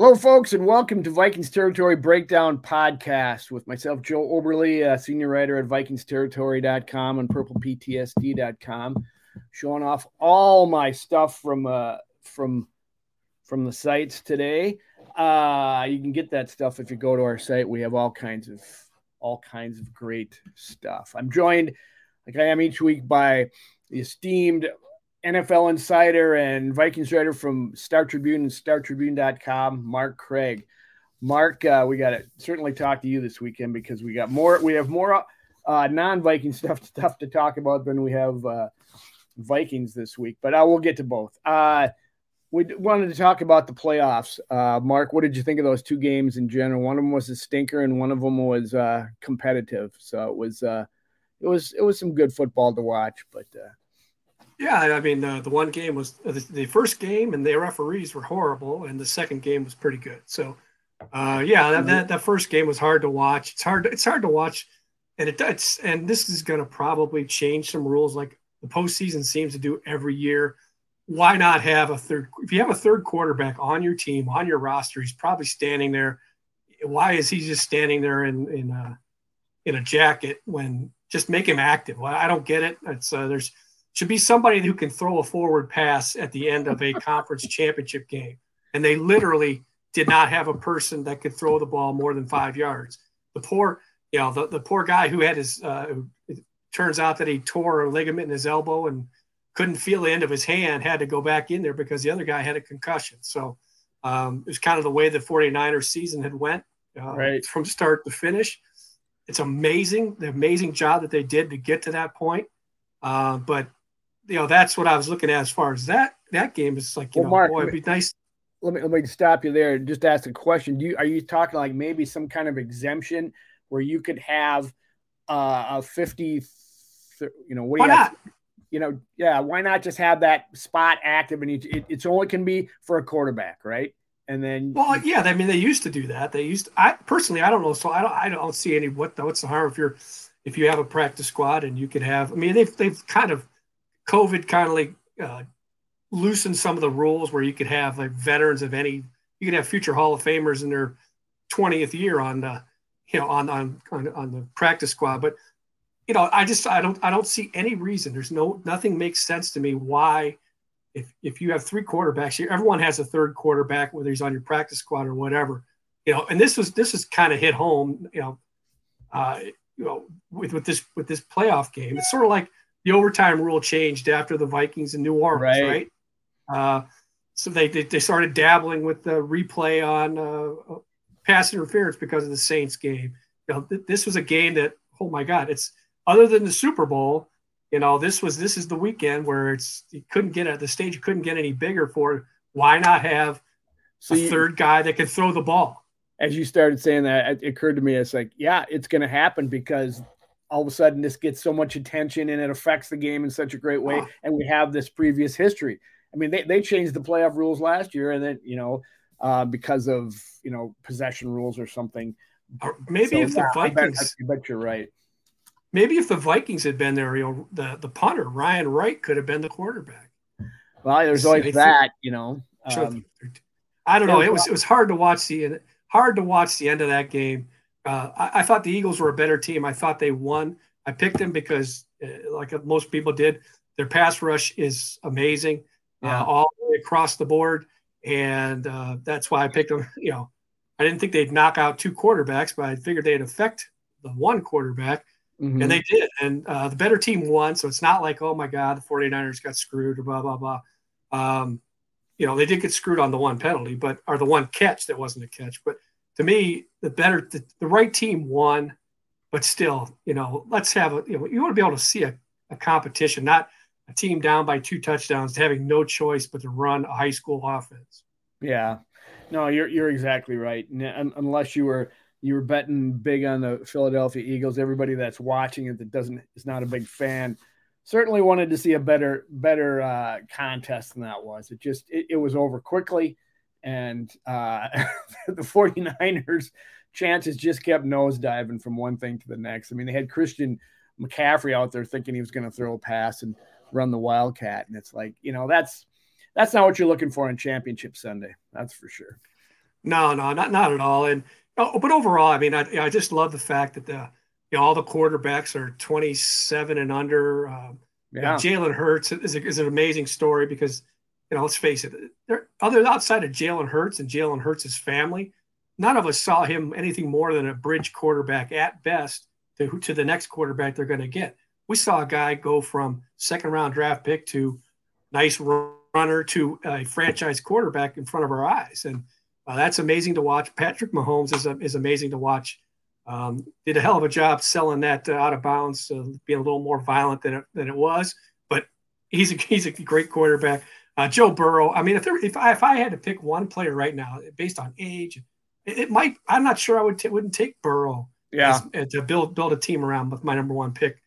Hello, folks, and welcome to Vikings Territory Breakdown Podcast with myself, Joe Oberle, senior writer at VikingsTerritory.com and PurplePTSD.com, showing off all my stuff from uh, from from the sites today. Uh, you can get that stuff if you go to our site. We have all kinds of all kinds of great stuff. I'm joined, like I am each week, by the esteemed NFL insider and Vikings writer from Star Tribune and StarTribune.com, Mark Craig. Mark, uh, we got to certainly talk to you this weekend because we got more. We have more uh, non-Viking stuff stuff to talk about than we have uh, Vikings this week. But I uh, will get to both. Uh, we wanted to talk about the playoffs. Uh, Mark, what did you think of those two games in general? One of them was a stinker, and one of them was competitive. So it was it was it was some good football to watch, but. Yeah, I mean, uh, the one game was uh, the, the, first game, and the referees were horrible, and the second game was pretty good. So, uh, yeah, that, that, that first game was hard to watch. It's hard. To, it's hard to watch, and it, it's and this is going to probably change some rules, like the postseason seems to do every year. Why not have a third? If you have a third quarterback on your team, on your roster, he's probably standing there. Why is he just standing there in in a, in a jacket when just make him active? Well, I don't get it. It's uh, there's should be somebody who can throw a forward pass at the end of a conference championship game. And they literally did not have a person that could throw the ball more than five yards. The poor, you know, the, the poor guy who had his, uh, it turns out that he tore a ligament in his elbow and couldn't feel the end of his hand, had to go back in there because the other guy had a concussion. So um, it was kind of the way the 49ers season had went uh, right. from start to finish. It's amazing, the amazing job that they did to get to that point. Uh, but you know, that's what I was looking at as far as that that game. is like, you well, know, Mark, boy, it'd be nice. Let me let me stop you there and just ask a question. Do you are you talking like maybe some kind of exemption where you could have uh, a fifty? You know, what why not? you know, yeah, why not just have that spot active and it, it's only can be for a quarterback, right? And then, well, yeah, I mean, they used to do that. They used, to, I personally, I don't know, so I don't, I don't see any what the, what's the harm if you're, if you have a practice squad and you could have, I mean, they've they've kind of COVID kind of like uh, loosened some of the rules where you could have like veterans of any, you could have future Hall of Famers in their 20th year on, the, you know, on, on, on, on the practice squad. But, you know, I just, I don't, I don't see any reason. There's no, nothing makes sense to me why, if, if you have three quarterbacks, here, everyone has a third quarterback, whether he's on your practice squad or whatever, you know, and this was, this is kind of hit home, you know, uh, you know, with, with this, with this playoff game, it's sort of like, the overtime rule changed after the Vikings in New Orleans, right? right? Uh, so they, they, they started dabbling with the replay on uh, pass interference because of the Saints game. You know, th- this was a game that oh my god, it's other than the Super Bowl. You know, this was this is the weekend where it's you couldn't get at the stage you couldn't get any bigger for. Why not have so a you, third guy that can throw the ball? As you started saying that, it occurred to me it's like, yeah, it's going to happen because all of a sudden this gets so much attention and it affects the game in such a great way. And we have this previous history. I mean, they, they changed the playoff rules last year and then, you know, uh, because of, you know, possession rules or something. Or maybe so, if the Vikings, I bet, I bet, you're right. Maybe if the Vikings had been there, you know, the, the punter, Ryan Wright could have been the quarterback. Well, there's always that, you know. Um, I don't know. It was, it was hard to watch the, hard to watch the end of that game uh, I, I, thought the Eagles were a better team. I thought they won. I picked them because, uh, like most people did, their pass rush is amazing, uh, yeah. uh, all the way across the board, and uh, that's why I picked them. You know, I didn't think they'd knock out two quarterbacks, but I figured they'd affect the one quarterback, mm-hmm. and they did. And uh, the better team won, so it's not like, oh my God, the 49ers got screwed or blah blah blah. Um, you know, they did get screwed on the one penalty, but or the one catch that wasn't a catch, but to me, the better, the, the right team won, but still, you know, let's have a, you know, you want to be able to see a, a competition, not a team down by two touchdowns, having no choice but to run a high school offense. Yeah, no, you're you're exactly right. Unless you were you were betting big on the Philadelphia Eagles, everybody that's watching it that doesn't is not a big fan certainly wanted to see a better better uh, contest than that was. It just it, it was over quickly and uh, the 49ers chances just kept nosediving from one thing to the next. I mean, they had Christian McCaffrey out there thinking he was going to throw a pass and run the Wildcat, and it's like, you know, that's that's not what you're looking for on Championship Sunday. That's for sure. No, no, not not at all. And oh, but overall, I mean, I, I just love the fact that the you know all the quarterbacks are 27 and under. Um, yeah. Jalen Hurts is, a, is an amazing story because you know let's face it, there, other outside of Jalen Hurts and Jalen Hurts' family, none of us saw him anything more than a bridge quarterback at best to to the next quarterback they're going to get. We saw a guy go from second round draft pick to nice runner to a franchise quarterback in front of our eyes, and uh, that's amazing to watch. Patrick Mahomes is, is amazing to watch. Um, did a hell of a job selling that uh, out of bounds, uh, being a little more violent than it, than it was. But he's a, he's a great quarterback. Uh, Joe Burrow. I mean, if there, if I, if I had to pick one player right now based on age, it, it might. I'm not sure I would t- wouldn't take Burrow. Yeah. As, to build build a team around with my number one pick.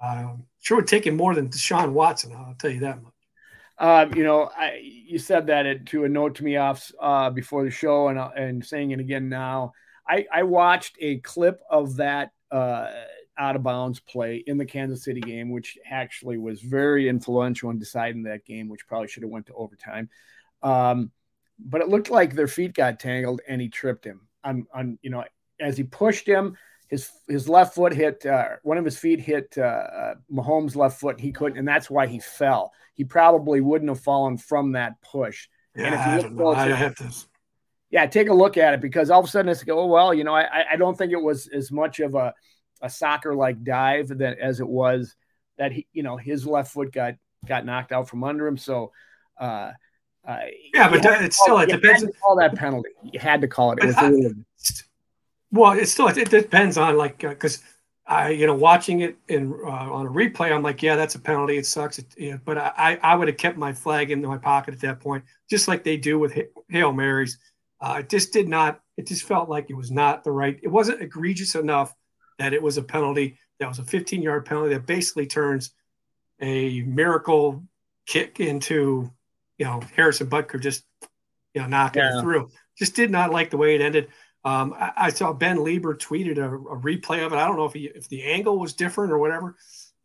Um, sure would take him more than Deshaun Watson. I'll tell you that much. Um, you know, I, you said that to a note to me off uh, before the show, and and saying it again now. I, I watched a clip of that uh, out of bounds play in the Kansas City game, which actually was very influential in deciding that game, which probably should have went to overtime. Um, but it looked like their feet got tangled, and he tripped him. On, on you know, as he pushed him, his his left foot hit uh, one of his feet hit uh, uh, Mahomes' left foot. he couldn't, and that's why he fell. He probably wouldn't have fallen from that push. Yeah, and if you look closer, I have this. Yeah, take a look at it because all of a sudden it's go. Oh, well, you know, I I don't think it was as much of a a soccer like dive that as it was that he you know his left foot got got knocked out from under him. So. uh uh, yeah, but it's still it depends. Call that penalty. You had to call it. It was I, well, it's still it depends on like because uh, I you know watching it in uh, on a replay, I'm like, yeah, that's a penalty. It sucks. It, yeah, but I I would have kept my flag in my pocket at that point, just like they do with hail marys. Uh, it just did not. It just felt like it was not the right. It wasn't egregious enough that it was a penalty. That was a 15 yard penalty that basically turns a miracle kick into you know Harrison Butker just you know knocking yeah. it through. Just did not like the way it ended. Um, I, I, saw Ben Leber tweeted a, a, replay of it. I don't know if he, if the angle was different or whatever,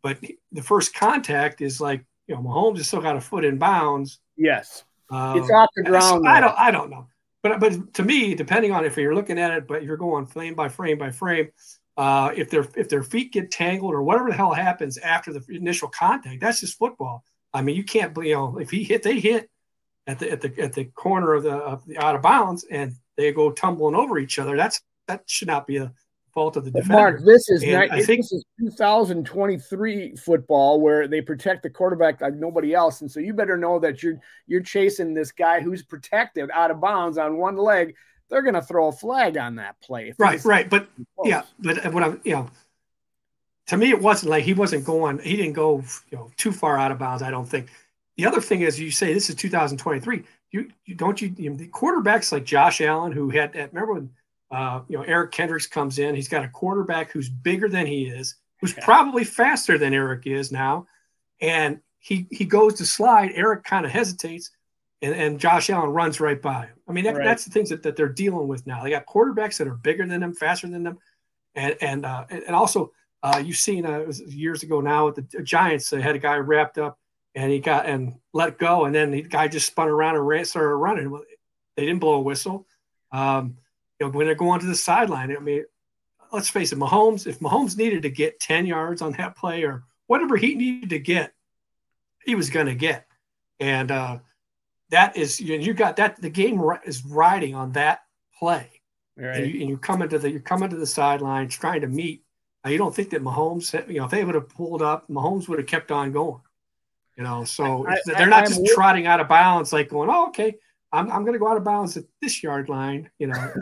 but the first contact is like you know Mahomes has still got a foot in bounds. Yes, um, it's off the ground. I don't I don't know, but but to me, depending on if you're looking at it, but you're going frame by frame by frame. Uh, if their if their feet get tangled or whatever the hell happens after the initial contact, that's just football. I mean, you can't you know if he hit they hit at the at the at the corner of the, of the out of bounds and they go tumbling over each other. That's that should not be a fault of the defender. Mark, this is not, I think this is 2023 football where they protect the quarterback like nobody else, and so you better know that you're you're chasing this guy who's protected out of bounds on one leg. They're going to throw a flag on that play. Right, right, but close. yeah, but what I'm, you know, to me, it wasn't like he wasn't going. He didn't go, you know, too far out of bounds. I don't think. The other thing is, you say this is 2023 you, you don't you, you know, the quarterbacks like Josh Allen who had that, remember when uh, you know Eric Kendricks comes in, he's got a quarterback who's bigger than he is, who's probably faster than Eric is now, and he he goes to slide. Eric kind of hesitates, and, and Josh Allen runs right by him. I mean, that, right. that's the things that, that they're dealing with now. They got quarterbacks that are bigger than them, faster than them, and and uh, and also uh, you've seen uh, years ago now with the Giants, they had a guy wrapped up and he got and let go, and then the guy just spun around and ran, started running. Well, They didn't blow a whistle. Um, you know, when they're going to the sideline, I mean, let's face it, Mahomes. If Mahomes needed to get ten yards on that play or whatever he needed to get, he was going to get, and uh, that is you, you got that. The game is riding on that play, right. and, you, and you come into the you're coming to the sidelines trying to meet. Now, you don't think that Mahomes, you know, if they would have pulled up, Mahomes would have kept on going. You know, so I, they're not I, just trotting out of bounds, like going, "Oh, okay, I'm I'm going to go out of bounds at this yard line." You know,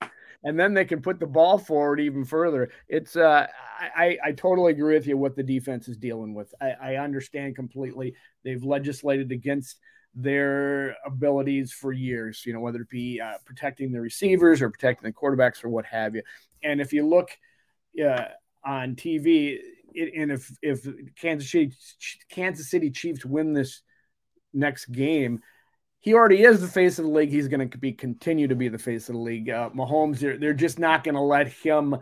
and then they can put the ball forward even further. It's uh, I I totally agree with you what the defense is dealing with. I, I understand completely. They've legislated against their abilities for years. You know, whether it be uh, protecting the receivers or protecting the quarterbacks or what have you. And if you look uh, on TV, and if if Kansas City Kansas City Chiefs win this next game, he already is the face of the league. He's going to be continue to be the face of the league. Uh, Mahomes, they're, they're just not going to let him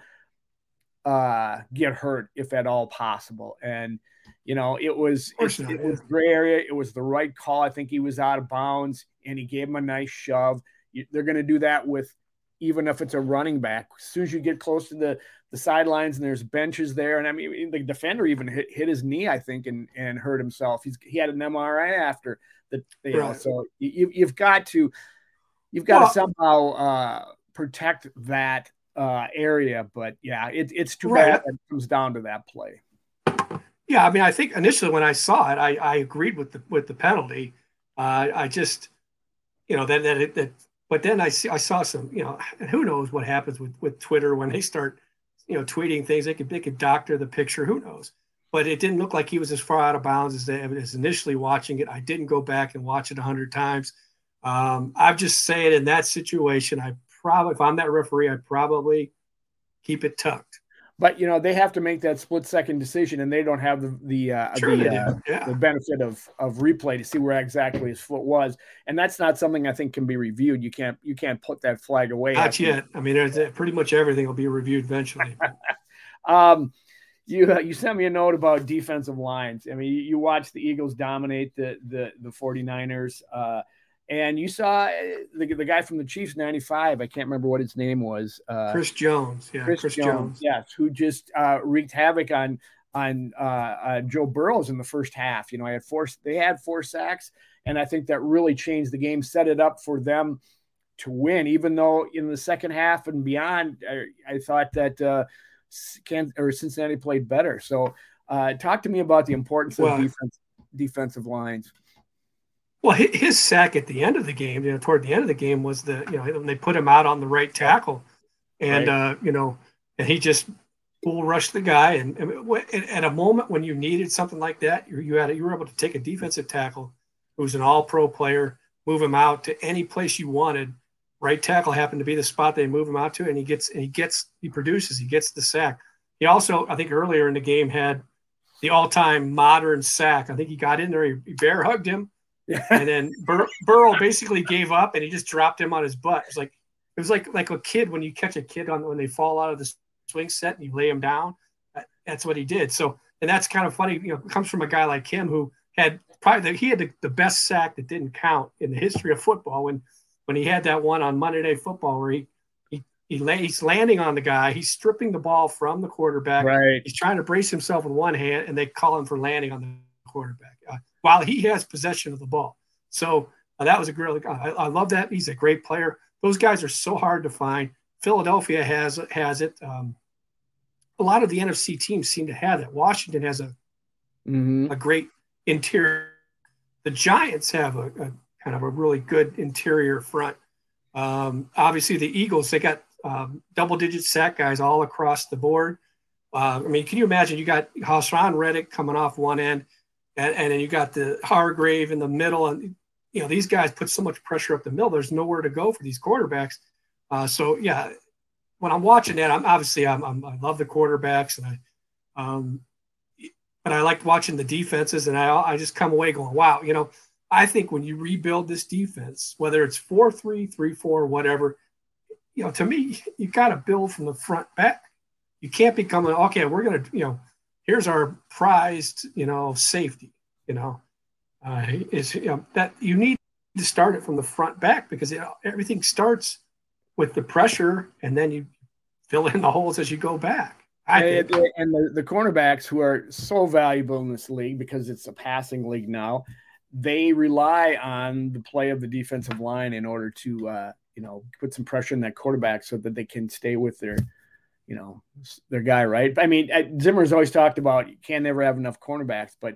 uh, get hurt if at all possible. And you know, it was it, it was gray area. It was the right call. I think he was out of bounds, and he gave him a nice shove. they're going to do that with even if it's a running back. As soon as you get close to the the sidelines and there's benches there, and I mean the defender even hit, hit his knee, I think, and and hurt himself. He's he had an MRI after the you right. know, so you, you've got to you've got well, to somehow uh, protect that uh, area. But yeah, it, it's too right. bad it comes down to that play. Yeah, I mean, I think initially when I saw it, I, I agreed with the with the penalty. Uh, I just, you know, that that, that but then I see I saw some, you know, and who knows what happens with with Twitter when they start, you know, tweeting things. They could they could doctor the picture. Who knows? But it didn't look like he was as far out of bounds as they as initially watching it. I didn't go back and watch it a hundred times. Um, I'm just saying in that situation, I probably if I'm that referee, I'd probably keep it tucked. But you know they have to make that split second decision, and they don't have the the uh, sure the, uh, yeah. the benefit of of replay to see where exactly his foot was, and that's not something I think can be reviewed. You can't you can't put that flag away. Not yet. I mean, there's, pretty much everything will be reviewed eventually. um, you uh, you sent me a note about defensive lines. I mean, you, you watch the Eagles dominate the the the 49ers. Uh, and you saw uh, the, the guy from the Chiefs 95, I can't remember what his name was. Uh, Chris Jones. Yeah, Chris, Chris Jones, Jones, Yes, who just uh, wreaked havoc on on uh, uh, Joe Burrows in the first half. You know, I had four they had four sacks, and I think that really changed the game, set it up for them to win, even though in the second half and beyond, I, I thought that uh, Kansas, or Cincinnati played better. So talk to me about the importance well, of defense, defensive lines. Well, his sack at the end of the game, you know, toward the end of the game was the, you know, when they put him out on the right tackle, and right. uh, you know, and he just bull rushed the guy, and, and, at a moment when you needed something like that, you, you had you were able to take a defensive tackle who was an All-Pro player, move him out to any place you wanted. Right tackle happened to be the spot they move him out to, and he gets and he gets he produces, he gets the sack. He also, I think, earlier in the game had the all-time modern sack. I think he got in there, he, he bear hugged him and then Bur- Burrow basically gave up and he just dropped him on his butt. It's like it was like like a kid when you catch a kid on when they fall out of the swing set and you lay him down. That's what he did. So and that's kind of funny. You know, comes from a guy like him who had probably the, he had the, the best sack that didn't count in the history of football when when he had that one on Monday Night Football where he he, he lay, he's landing on the guy, he's stripping the ball from the quarterback. Right. He's trying to brace himself with one hand, and they call him for landing on the quarterback. While he has possession of the ball. So uh, that was a great. I, I, love that. He's a great player. Those guys are so hard to find. Philadelphia has has it. Um, a lot of the NFC teams seem to have it. Washington has a mm-hmm. a great interior. The Giants have a, a, kind of a really good interior front. Um, obviously, the Eagles they got um, double digit sack guys all across the board. Uh, I mean, can you imagine? You got Haason Reddick coming off one end and, and then you got the Hargrave in the middle, and you know these guys put so much pressure up the middle. There's nowhere to go for these quarterbacks. Uh, so yeah, when I'm watching that, I'm obviously I'm, I'm, i love the quarterbacks, and I, um, but I like watching the defenses, and I I just come away going, wow, you know, I think when you rebuild this defense, whether it's four three, three four, whatever, you know, to me, you got to build from the front back. You can't become an okay. We're gonna, you know, here's our prized, you know, safety, you know, uh, is you know, that you need to start it from the front back because it, everything starts with the pressure and then you fill in the holes as you go back. and, and the, the cornerbacks who are so valuable in this league because it's a passing league now, they rely on the play of the defensive line in order to, uh, you know, put some pressure in that quarterback so that they can stay with their you know, their guy, right? I mean, Zimmer's always talked about you can't never have enough cornerbacks, but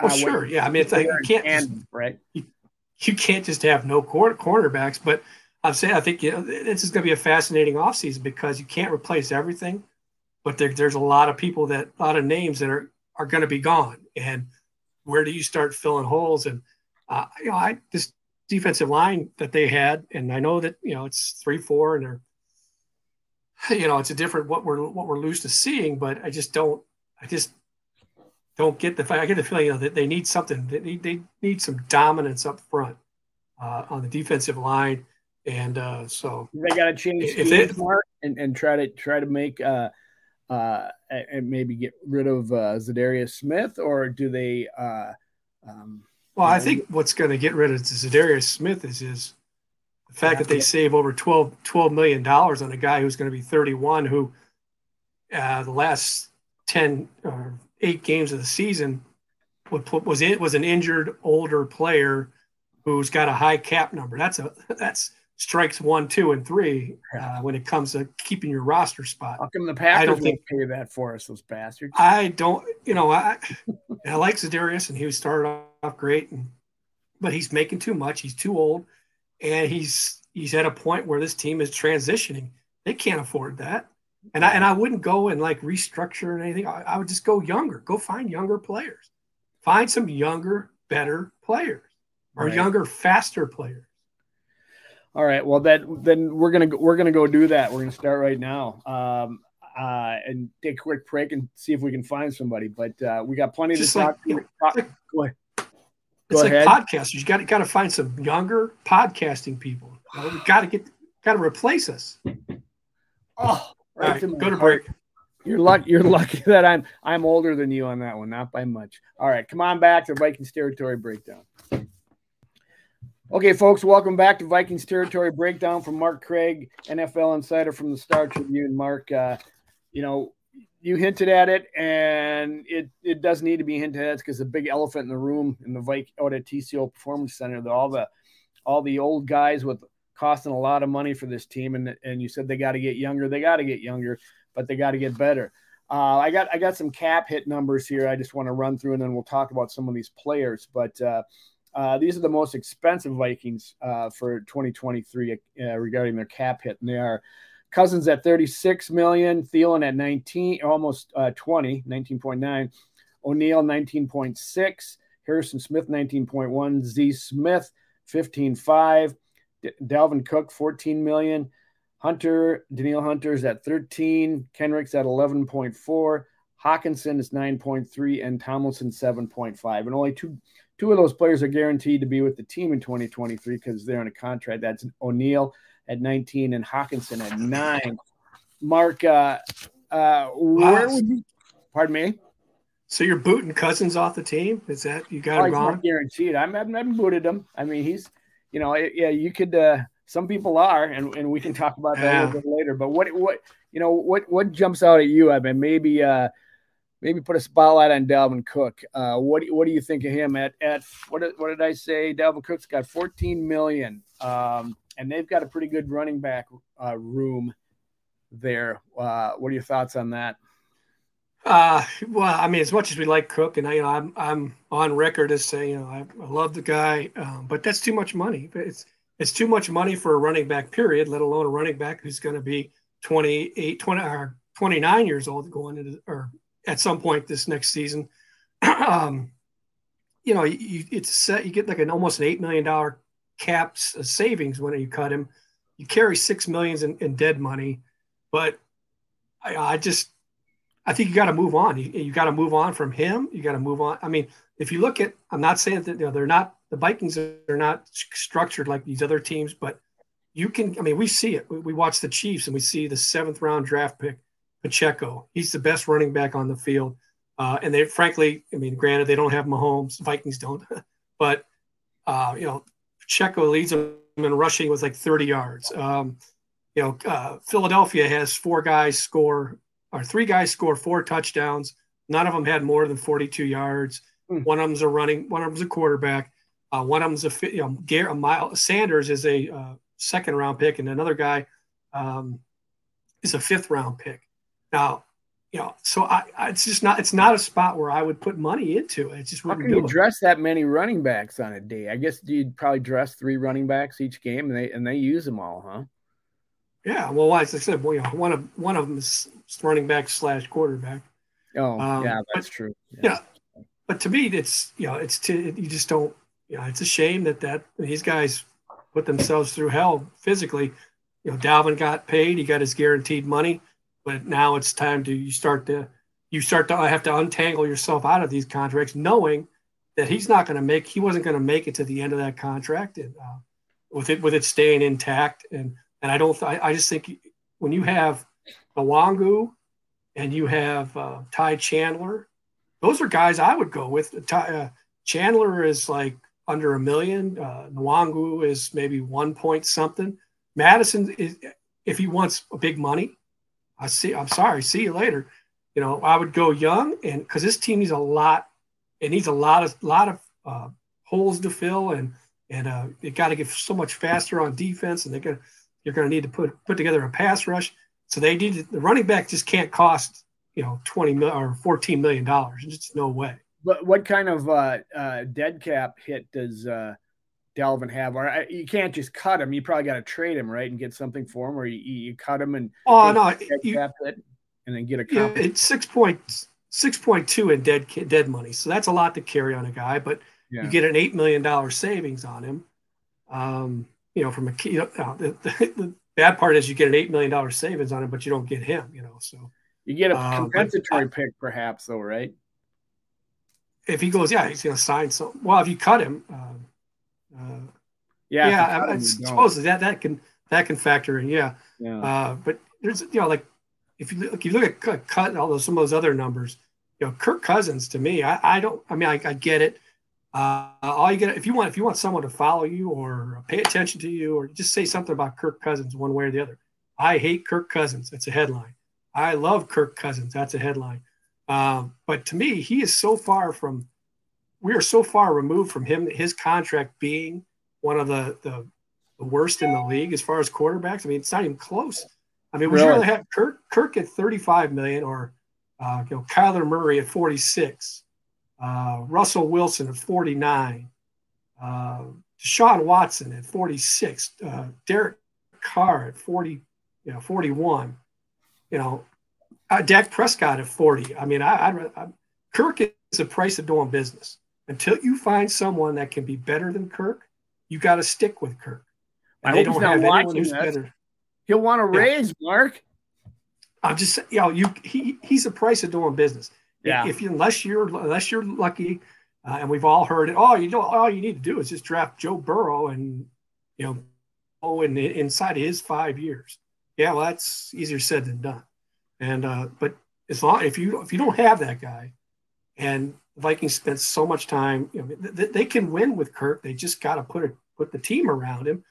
uh, well, sure, yeah. I mean, it's like you can't, just, right? You, you, can't just have no corner, cornerbacks. But I'm saying, I think you know, this is going to be a fascinating offseason because you can't replace everything, but there, there's a lot of people that, a lot of names that are are going to be gone, and where do you start filling holes? And uh, you know, I this defensive line that they had, and I know that you know it's three four, and they're you know, it's a different what we're what we're used to seeing, but I just don't I just don't get the I get the feeling you know, that they need something. They need, they need some dominance up front uh, on the defensive line, and uh, so they got to change if they, and, and try to try to make uh, uh, and maybe get rid of uh, Za'Darius Smith, or do they? Uh, um, well, I think what's going to get rid of Za'Darius Smith is his The fact that they save over 12, $12 million on a guy who's going to be 31, who uh, the last 10 or eight games of the season was it was an injured older player who's got a high cap number. That's a that's strikes one, two, and three uh, when it comes to keeping your roster spot. How come the Packers I don't think, pay that for us, those bastards? I don't. You know, I I like Za'Darius, and he started off great, and but he's making too much. He's too old, and he's he's at a point where this team is transitioning. They can't afford that. And I and I wouldn't go and like restructure or anything. I, I would just go younger. Go find younger players. Find some younger, better players, or right. younger, faster players. All right. Well, that then we're gonna we're gonna go do that. We're gonna start right now. Um, uh, and take a quick break and see if we can find somebody. But uh, we got plenty Just to like, talk. You know, talk. Like, go. It's go like podcasters. You got to got to find some younger podcasting people. You know, we got to get got to replace us. Oh, right. right go to break. You're lucky. You're lucky that I'm I'm older than you on that one, not by much. All right, come on back to Vikings territory breakdown. Okay, folks, welcome back to Vikings Territory Breakdown from Mark Craig, NFL Insider from the Star Tribune. Mark, uh, you know, you hinted at it, and it, it does need to be hinted at because the big elephant in the room in the Vik out at TCO Performance Center, the, all the all the old guys with costing a lot of money for this team, and and you said they got to get younger, they got to get younger, but they got to get better. Uh, I got I got some cap hit numbers here. I just want to run through, and then we'll talk about some of these players, but. Uh, uh, these are the most expensive Vikings uh, for 2023 uh, regarding their cap hit, and they are Cousins at 36 million, Thielen at 19, almost uh, 20, 19.9, O'Neill 19.6, Harrison Smith 19.1, Z Smith 15.5, D- Dalvin Cook 14 million, Hunter Danielle Hunter's at 13, Kendricks at 11.4. Hockenson is 9.3 and Tomlinson 7.5 and only two Two of those players are guaranteed to be with the team in 2023 because they're on a contract. That's O'Neill at 19 and Hockenson at nine. Mark, uh, uh, where wow. would you? Pardon me. So you're booting Cousins off the team? Is that you got oh, it wrong? Guaranteed. I'm, I'm, I'm booted him. I mean, he's, you know, it, yeah, you could. Uh, some people are, and, and we can talk about that yeah. a little bit later. But what what you know what what jumps out at you? I mean, maybe uh, maybe put a spotlight on Dalvin Cook. Uh, what do, what do you think of him at at what did, what did I say? Dalvin Cook's got 14 million, um, and they've got a pretty good running back uh, room there. Uh, what are your thoughts on that? Uh, well, I mean, as much as we like Cook, and I, you know, I'm I'm on record as saying, you know, I, I love the guy, um, but that's too much money. It's it's too much money for a running back, period. Let alone a running back who's going to be 28, 20 or 29 years old going into or at some point this next season. um, you know, you, it's set, you get like an almost an eight million dollar caps savings when you cut him. You carry six millions in, in dead money, but I, I just I think you got to move on. You, you got to move on from him. You got to move on. I mean, if you look at, I'm not saying that you know, they're not the Vikings are not structured like these other teams, but you can. I mean, we see it. We, we watch the Chiefs and we see the seventh round draft pick Pacheco. He's the best running back on the field. Uh, and they, frankly, I mean, granted, they don't have Mahomes. Vikings don't, but uh, you know, Pacheco leads them in rushing with like 30 yards. Um, you know, uh, Philadelphia has four guys score, or three guys score four touchdowns. None of them had more than 42 yards. Hmm. One of them's a running, one of them's a quarterback. Uh, one of them's a, you know, Garrett, Miles Sanders is a uh, second round pick, and another guy um, is a fifth round pick. Now, you know, so I, I, it's just not it's not a spot where I would put money into. It It's just wouldn't. How can you it. dress that many running backs on a day? I guess you'd probably dress three running backs each game, and they and they use them all, huh? Yeah, well, as I said, well, you know, one of one of them is running back slash quarterback. Oh, um, yeah, that's but, true. Yeah. yeah, but to me, it's you know, it's to, you just don't. You know, it's a shame that that these guys put themselves through hell physically. You know, Dalvin got paid; he got his guaranteed money but now it's time to you start to you start to have to untangle yourself out of these contracts, knowing that he's not going to make he wasn't going to make it to the end of that contract, and uh, with it with it staying intact. And and I don't I, I just think when you have Nwangwu and you have uh, Ty Chandler, those are guys I would go with. Ty, uh, Chandler is like under a million. Uh, Nwangwu is maybe one point something. Mattison is if he wants big money. I see. I'm sorry. See you later. You know, I would go young, and because this team needs a lot, it needs a lot of lot of uh, holes to fill, and and uh, got to get so much faster on defense, and they're gonna you're gonna need to put put together a pass rush. So they need the running back just can't cost you know twenty or fourteen million dollars. Just no way. But what kind of uh, uh, dead cap hit does uh, Dalvin have? Or uh, you can't just cut him. You probably got to trade him, right, and get something for him, or you, you cut him and oh no, you, hit and then get a yeah, it's six point six point two in dead dead money. So that's a lot to carry on a guy, but yeah. you get an eight million dollar savings on him. Um, you know, from a you know, uh, the, the, the, bad part is you get an eight million dollar savings on him, but you don't get him. You know, so you get a um, compensatory but, pick, perhaps, though, right? If he goes, yeah, he's going to sign. So, well, if you cut him, uh, uh, yeah, yeah, I, I suppose that that can that can factor in, yeah. yeah. Uh, but there's you know like if you if you look at cut and all those some of those other numbers, you know, Kirk Cousins to me, I, I don't. I mean, I, I get it. Uh, all you get if you want if you want someone to follow you or pay attention to you or just say something about Kirk Cousins one way or the other. I hate Kirk Cousins. That's a headline. I love Kirk Cousins. That's a headline. Um, but to me, he is so far from. We are so far removed from him. His contract being one of the, the, the worst in the league as far as quarterbacks. I mean, it's not even close. I mean, would really? you rather have Kirk Kirk at 35 million or uh, you know Kyler Murray at 46, uh, Russell Wilson at 49, uh, Deshaun Watson at 46, uh, Derek Carr at 40, you know, 41 you know, uh, Dak Prescott at 40. I mean, I, I, I, Kirk is the price of doing business. Until you find someone that can be better than Kirk, you got to stick with Kirk. And I hope he's not watching this. Better. He'll want to yeah. raise, Mark. I'm just, you know, you he he's the price of doing business. Yeah. If you unless you're unless you're lucky, uh, and we've all heard it. Oh, you know, all you need to do is just draft Joe Burrow, and you know, oh, in inside his five years yeah, well, that's easier said than done. And uh, but as long if you if you don't have that guy, and Vikings spent so much time, you know, th- they can win with Kirk. They just got to put put the team around him.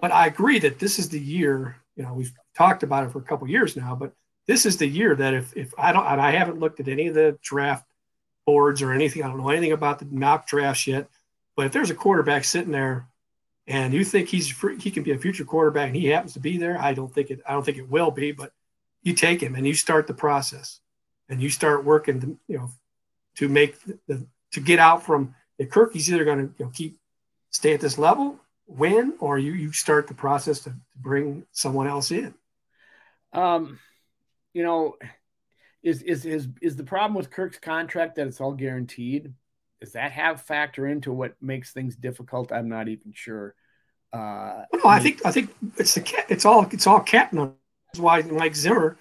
But I agree that this is the year. You know, we've talked about it for a couple years now, but this is the year that if if I don't, I haven't looked at any of the draft boards or anything. I don't know anything about the mock drafts yet. But if there's a quarterback sitting there and you think he's he can be a future quarterback and he happens to be there, I don't think it I don't think it will be, but you take him and you start the process and you start working you know to make the to get out from the Kirk he's either going to you know, keep stay at this level, win, or you you start the process to, bring someone else in. Um, you know, is is is is the problem with Kirk's contract that it's all guaranteed? does that have factor into what makes things difficult? I'm not even sure. Uh, no, I think I think it's the it's all it's all cap numbers. That's why Mike Zimmer,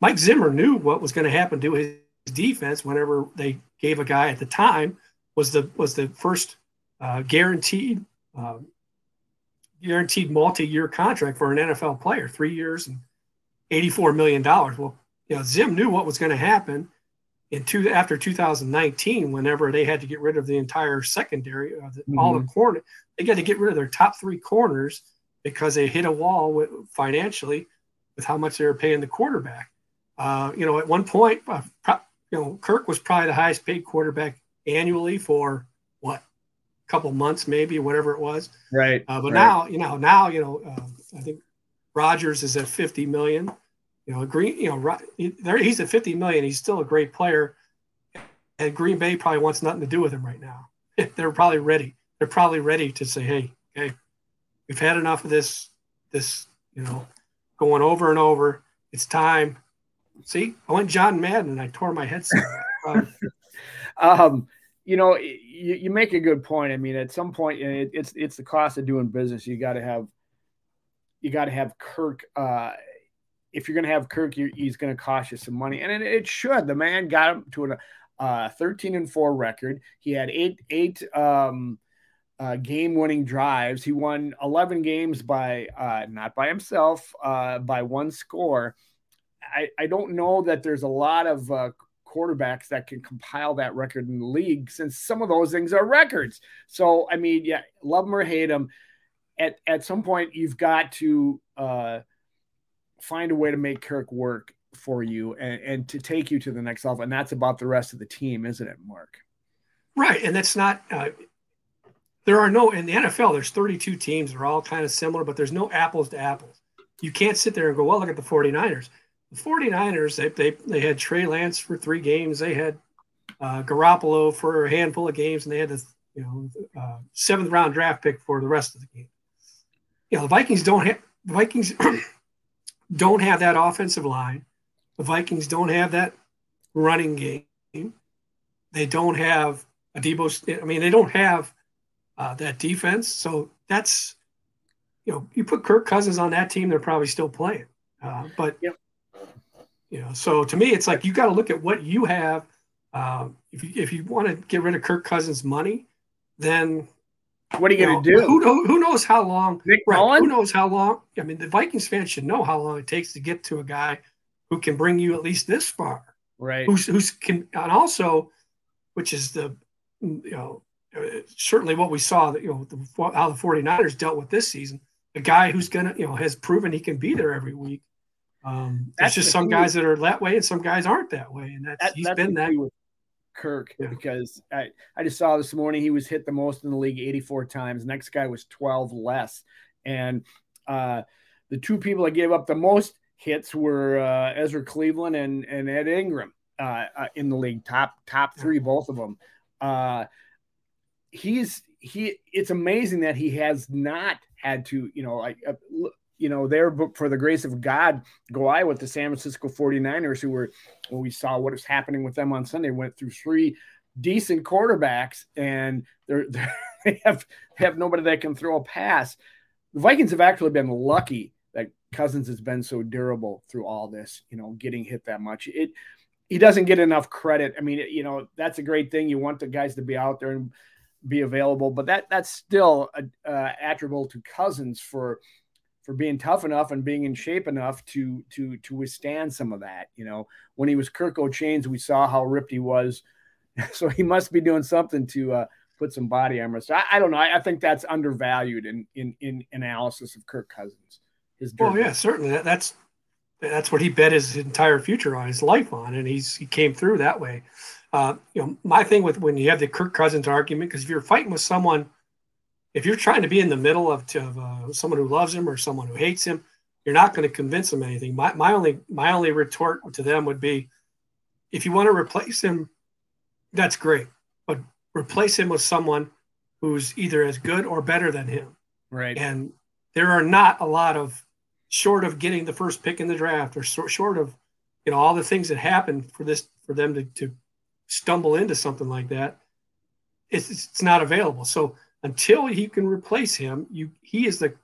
Mike Zimmer knew what was going to happen to his defense whenever they gave a guy at the time was the was the first uh, guaranteed uh, guaranteed multi-year contract for an NFL player, three years and eighty-four million dollars. Well, you know, Zim knew what was going to happen in two after 2019, whenever they had to get rid of the entire secondary, uh, the, mm-hmm. all the corner, they got to get rid of their top three corners because they hit a wall with, financially with how much they were paying the quarterback. Uh, you know, at one point, uh, you know, Kirk was probably the highest paid quarterback annually for what, a couple months, maybe whatever it was. Right. Uh, but right. now, you know, now you know, uh, I think Rodgers is at 50 million. You know, Green, you know, he's at 50 million. He's still a great player, and Green Bay probably wants nothing to do with him right now. They're probably ready. They're probably ready to say, "Hey, okay, we've had enough of this. This, you know, going over and over. It's time." See, I went John Madden and I tore my headset. um, you know, you, you, make a good point. I mean, at some point, it, it's it's the cost of doing business. You got to have you got to have Kirk. Uh, if you're going to have Kirk, he's going to cost you some money, and it, it should. The man got him to a uh, 13 and four record. He had eight eight um, uh, game winning drives. He won 11 games by uh, not by himself, uh, by one score. I, I don't know that there's a lot of uh, quarterbacks that can compile that record in the league since some of those things are records. So, I mean, yeah, love them or hate them. At, at some point, you've got to uh, find a way to make Kirk work for you and, and to take you to the next level. And that's about the rest of the team, isn't it, Mark? Right. And that's not, uh, there are no, in the NFL, there's 32 teams. They're all kind of similar, but there's no apples to apples. You can't sit there and go, well, look at the 49ers. The 49ers, they, they, they had Trey Lance for three games. They had uh, Garoppolo for a handful of games, and they had the you know uh, seventh round draft pick for the rest of the game. You know, the Vikings don't have the Vikings don't have that offensive line. The Vikings don't have that running game. They don't have a Deebo. I mean, they don't have uh, that defense. So that's, you know, you put Kirk Cousins on that team, they're probably still playing. Uh, but, yep. You know, so to me, it's like you got to look at what you have. Uh, if you, if you want to get rid of Kirk Cousins' money, then what are you, you going to do? Who, who knows how long? Nick right, Who knows how long? I mean, the Vikings fans should know how long it takes to get to a guy who can bring you at least this far. Right. Who's who's can and also, which is the you know certainly what we saw that you know the, how the 49ers dealt with this season. A guy who's gonna you know has proven he can be there every week. Um, that's just some guys that are that way and some guys aren't that way, and that's that, he's that's been that. With Kirk yeah. because I, I just saw this morning he was hit the most in the league 84 times. Next guy was 12 less, and uh, the two people that gave up the most hits were uh, Ezra Cleveland and, and Ed Ingram uh, uh, in the league, top top three, both of them. Uh, he's he. It's amazing that he has not had to, you know, like uh, you know, there for the grace of God, go I with the San Francisco 49ers, who were when we saw what was happening with them on Sunday, went through three decent quarterbacks, and they're, they're they have have nobody that can throw a pass. The Vikings have actually been lucky that Cousins has been so durable through all this, you know, getting hit that much. It he doesn't get enough credit. I mean, you know, that's a great thing. You want the guys to be out there and be available, but that that's still uh, attributable to Cousins for for being tough enough and being in shape enough to to to withstand some of that. You know, when he was Kirk Chainz, we saw how ripped he was, so he must be doing something to uh, put some body armor. So I, I don't know. I, I, think that's undervalued in in in analysis of Kirk Cousins his. Well, yeah, certainly. That, that's that's what he bet his entire future on, his life on, and he's he came through that way. Uh, you know, my thing with when you have the Kirk Cousins argument, because if you're fighting with someone, if you're trying to be in the middle of, of uh, someone who loves him or someone who hates him, you're not going to convince them anything. My my only my only retort to them would be, if you want to replace him, that's great, but replace him with someone who's either as good or better than him. Right. And there are not a lot of short of getting the first pick in the draft or short of you know all the things that happen for this for them to, to stumble into something like that it's, it's not available so until he can replace him you he is the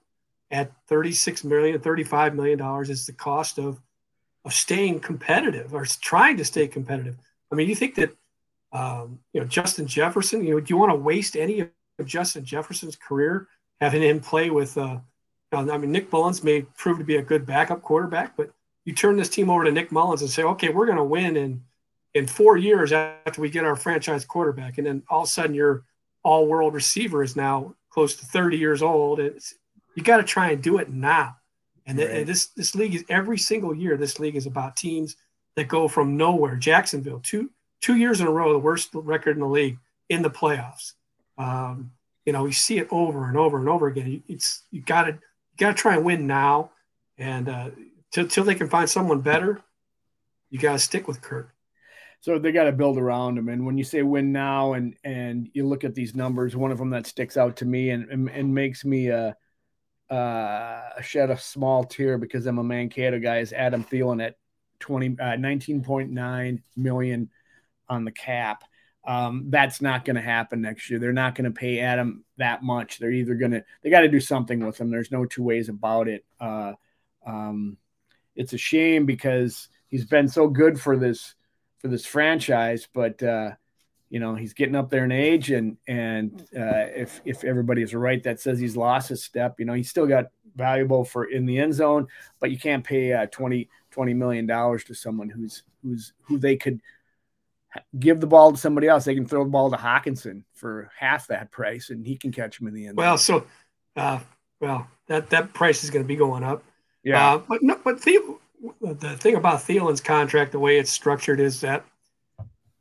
at 36 million 35 million dollars is the cost of of staying competitive or trying to stay competitive. I mean you think that um, you know justin jefferson you know do you want to waste any of justin jefferson's career having him play with uh, I mean, Nick Mullens may prove to be a good backup quarterback, but you turn this team over to Nick Mullens and say, okay, we're going to win in in four years after we get our franchise quarterback, and then all of a sudden your all world receiver is now close to 30 years old. It's, you got to try and do it now. And, right. and this this league is every single year. This league is about teams that go from nowhere. Jacksonville, two two years in a row, the worst record in the league in the playoffs. Um, you know, you see it over and over and over again. It's you got to got to try and win now, and uh, till till they can find someone better, you got to stick with Kirk. So they got to build around him. And when you say win now, and and you look at these numbers, one of them that sticks out to me and and, and makes me uh, uh, shed a small tear because I'm a Mankato guy is Adam Thielen at 20 uh, 19.9 million on the cap. Um, that's not going to happen next year. They're not going to pay Adam that much. They're either going to they got to do something with him. There's no two ways about it. Uh, um, it's a shame because he's been so good for this for this franchise, but uh, you know he's getting up there in age, and and uh, if if everybody is right that says he's lost his step, you know he's still got valuable for in the end zone, but you can't pay uh, 20 20 million dollars to someone who's who's who they could give the ball to somebody else. They can throw the ball to Hockenson for half that price, and he can catch him in the end. Well, so, uh, well, that that price is going to be going up. Yeah, uh, but no, but the the thing about Thielen's contract, the way it's structured, is that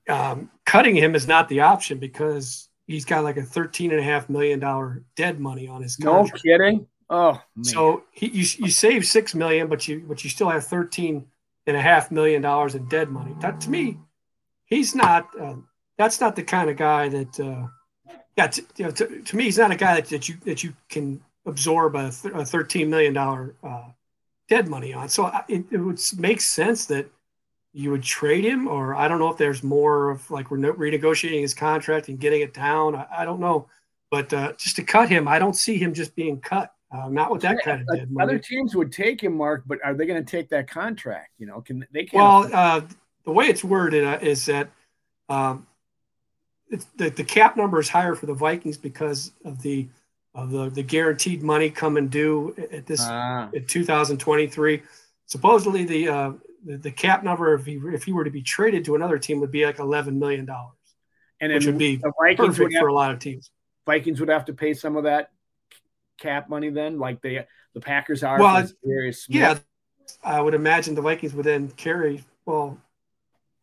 um, cutting him is not the option because he's got like a thirteen and a half million dollar dead money on his contract. No kidding. Oh, man. so he, you you save six million, but you but you still have thirteen and a half million dollars in dead money. That to me, he's not. Uh, that's not the kind of guy that. Uh, yeah, to, you know, to, to, me, he's not a guy that, that you that you can absorb a, th- a thirteen million dollar uh, dead money on. So it, it would make sense that you would trade him, or I don't know if there's more of like re- renegotiating his contract and getting it down. I, I don't know, but uh, just to cut him, I don't see him just being cut. Uh, not with that kind of dead money. Other teams would take him, Mark, but are they going to take that contract? You know, can they? Can't well, uh, the way it's worded uh, is that um, the, the cap number is higher for the Vikings because of the of the, the guaranteed money coming due at this ah. at 2023. Supposedly the, uh, the, the cap number if he if he were to be traded to another team would be like 11 million dollars, and which would be the Vikings perfect for a lot of teams. Vikings would have to pay some of that cap money then, like the the Packers are. Well, yeah, I would imagine the Vikings would then carry. Well,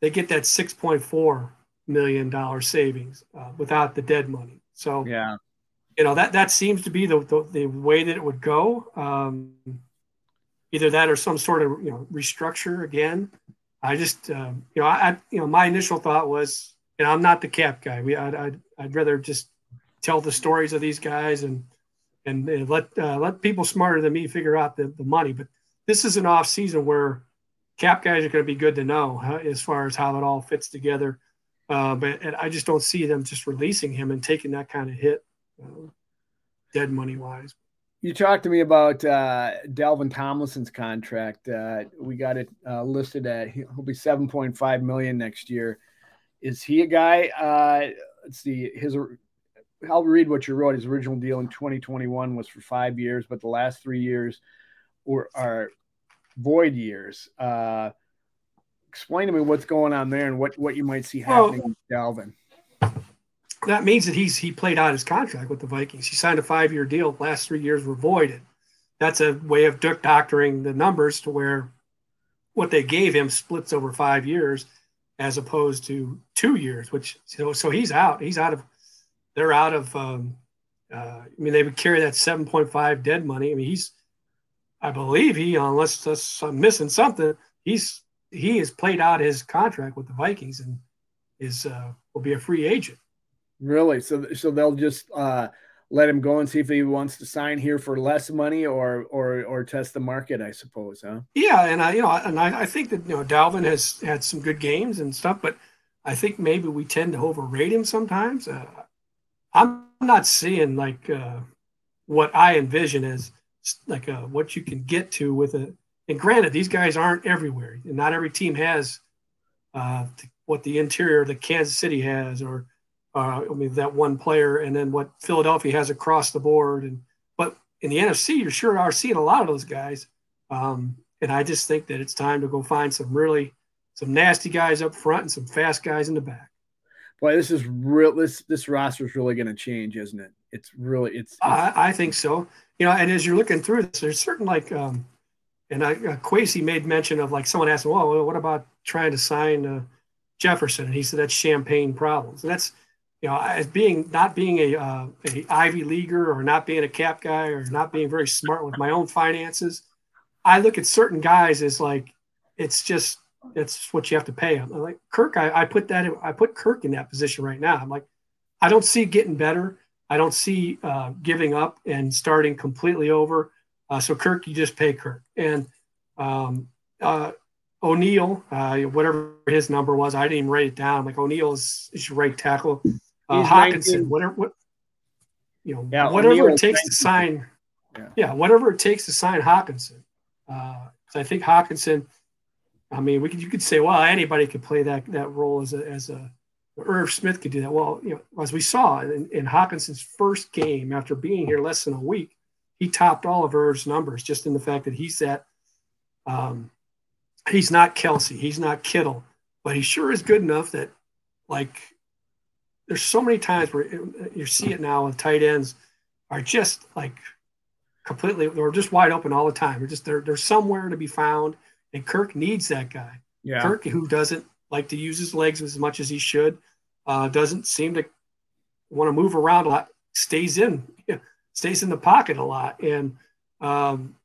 they get that 6.4 million dollar savings uh, without the dead money. So yeah, you know that that seems to be the the, the way that it would go. Um, either that or some sort of you know restructure again. I just um, you know I, you know my initial thought was you know I'm not the cap guy. We I'd, I'd, I'd rather just tell the stories of these guys and and, and let uh, let people smarter than me figure out the, the money. But this is an off season where cap guys are going to be good to know huh, as far as how it all fits together. Uh, but I just don't see them just releasing him and taking that kind of hit, dead money wise. You talked to me about uh, Dalvin Tomlinson's contract. Uh, we got it uh, listed at he'll be seven point five million next year. Is he a guy? Uh, let's see. His I'll read what you wrote. His original deal in 2021 was for five years, but the last three years were are void years. Uh, explain to me what's going on there and what, what you might see happening well, with Dalvin. That means that he's he played out his contract with the Vikings. He signed a five year deal. Last three years were voided. That's a way of doctoring the numbers to where what they gave him splits over five years as opposed to two years, which so so he's out. He's out of they're out of um, uh, I mean they would carry that 7.5 dead money. I mean he's I believe he, unless I'm missing something, he's he has played out his contract with the Vikings and is uh, will be a free agent. Really? So so they'll just uh, let him go and see if he wants to sign here for less money or or or test the market, I suppose, huh? Yeah, and I you know and I, I think that you know Dalvin has had some good games and stuff, but I think maybe we tend to overrate him sometimes. Uh, I'm not seeing like uh, what I envision as like uh, what you can get to with a. And granted, these guys aren't everywhere, and not every team has uh, what the interior of the Kansas City has, or uh, I mean that one player, and then what Philadelphia has across the board. And but in the NFC, you sure are seeing a lot of those guys. Um, and I just think that it's time to go find some really some nasty guys up front and some fast guys in the back. Boy, this is real. This this roster is really going to change, isn't it? It's really it's. it's I, I, think so you know, and as you're looking through this, there's certain like, um, and I, uh, Kwesi made mention of like someone asked, well, what about trying to sign uh, Jefferson? And he said that's champagne problems. And that's, you know, as being not being a, uh, a Ivy leaguer or not being a cap guy or not being very smart with my own finances, I look at certain guys as like it's just that's what you have to pay them. Like Kirk, I, I put that in, I put Kirk in that position right now. I'm like, I don't see getting better. I don't see uh, giving up and starting completely over. Uh, so Kirk, you just pay Kirk and um, uh, O'Neill, uh, whatever his number was, I didn't even write it down. Like O'Neill is, right tackle. Uh, Hockenson, whatever, what you know, yeah, whatever it takes to sign. Yeah. yeah. whatever it takes to sign Hockenson. Uh, I think Hockenson. I mean, we could you could say, well, anybody could play that that role as a as a Irv Smith could do that. Well, you know, as we saw in, in Hockenson's first game after being here less than a week, he topped all of Irv's numbers just in the fact that he's that. Um, he's not Kelce, he's not Kittle, but he sure is good enough that like there's so many times where you see it now with tight ends are just like completely they're just wide open all the time. They're just they're they're somewhere to be found, and Kirk needs that guy. Yeah. Kirk, who doesn't like to use his legs as much as he should, uh, doesn't seem to want to move around a lot, stays in, you know, stays in the pocket a lot, and um,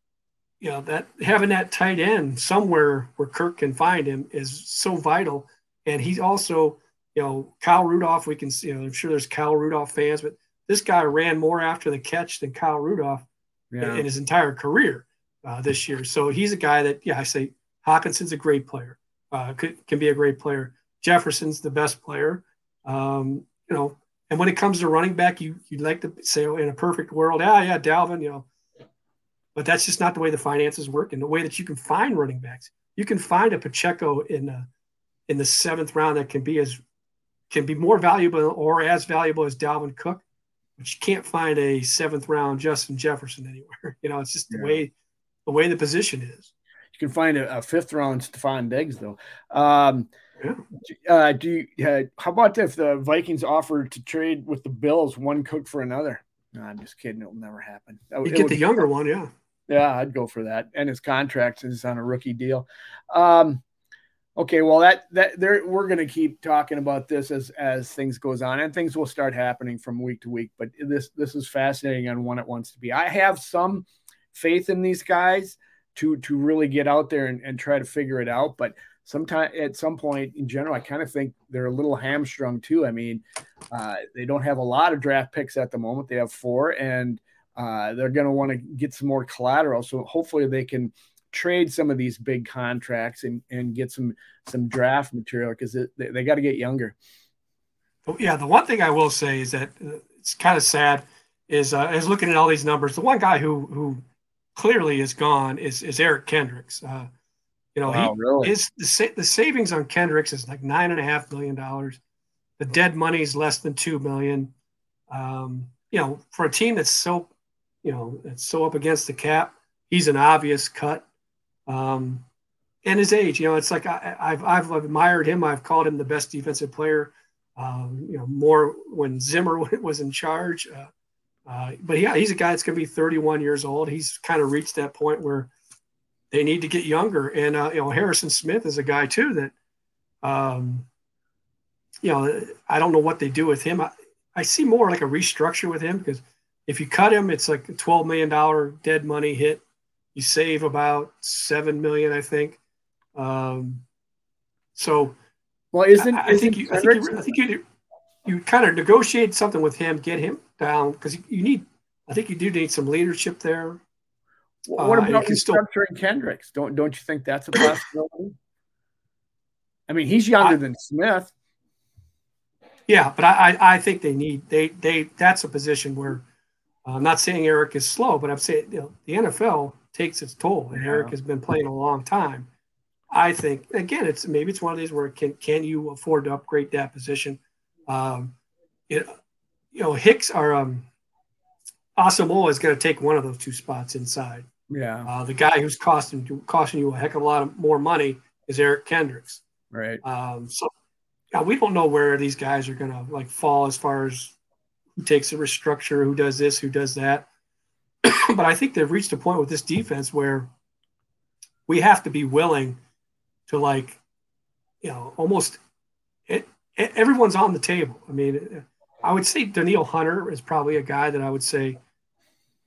you know that having that tight end somewhere where Kirk can find him is so vital. And he's also, you know, Kyle Rudolph. We can, you know, I'm sure there's Kyle Rudolph fans, but this guy ran more after the catch than Kyle Rudolph yeah. in, in, his entire career uh, this year. So he's a guy that, yeah, I say Hockenson's a great player, uh, could, can be a great player. Jefferson's the best player. Um, you know, and when it comes to running back, you you'd like to say oh, in a perfect world, yeah, yeah, Dalvin, you know, but that's just not the way the finances work and the way that you can find running backs. You can find a Pacheco in uh, in the seventh round that can be as can be more valuable or as valuable as Dalvin Cook, but you can't find a seventh round Justin Jefferson anywhere. You know, it's just the yeah. way the way the position is. You can find a, a fifth round Stefon Diggs though. Um, yeah. Uh, do you, uh, how about if the Vikings offered to trade with the Bills one cook for another? No, I'm just kidding. It'll never happen. You get the younger one, yeah. Yeah, I'd go for that. And his contract is on a rookie deal. Um, okay, well that that there we're going to keep talking about this as as things goes on, and things will start happening from week to week. But this this is fascinating on when it wants to be. I have some faith in these guys to to really get out there and, and try to figure it out, but sometime at some point in general, I kind of think they're a little hamstrung too. I mean, uh, they don't have a lot of draft picks at the moment. They have four, and uh, they're going to want to get some more collateral. So hopefully they can trade some of these big contracts and, and get some some draft material because they, they got to get younger. Yeah, the one thing I will say is that uh, it's kind of sad is uh, is looking at all these numbers. The one guy who who clearly is gone is is Eric Kendricks. Uh, you know, wow, he really? is the, sa- the savings on Kendricks is like nine and a half million dollars. The dead money is less than two million. Um, you know, for a team that's so, you know, it's so up against the cap, he's an obvious cut. Um, and his age, you know, it's like I, have I've admired him. I've called him the best defensive player. Um, you know, more when Zimmer was in charge. Uh, uh, but yeah, he's a guy that's going to be 31 years old. He's kind of reached that point where they need to get younger. And uh, you know, Harrison Smith is a guy too that, um, you know, I don't know what they do with him. I, I see more like a restructure with him because if you cut him, it's like a twelve million dollar dead money hit. You save about seven million, I think. Um, so, well, isn't I, I think you, I think you, I think you you kind of negotiate something with him, get him down because you need. I think you do need some leadership there. What uh, about restructuring still... Kendricks? Don't don't you think that's a possibility? I mean, he's younger I, than Smith. Yeah, but I, I think they need they they that's a position where uh, I'm not saying Eric is slow, but I'm saying you know, the NFL takes its toll, and yeah. Eric has been playing a long time. I think again, it's maybe it's one of these where can can you afford to upgrade that position? Um, it, you know, Hicks or um, Asamoah is going to take one of those two spots inside. Yeah. Uh, the guy who's costing costing you a heck of a lot of more money is Eric Kendricks. Right. Um, so yeah, we don't know where these guys are going to like fall as far as who takes a restructure, who does this, who does that. But I think they've reached a point with this defense where we have to be willing to like, you know, almost it, it, everyone's on the table. I mean, I would say Danielle Hunter is probably a guy that I would say,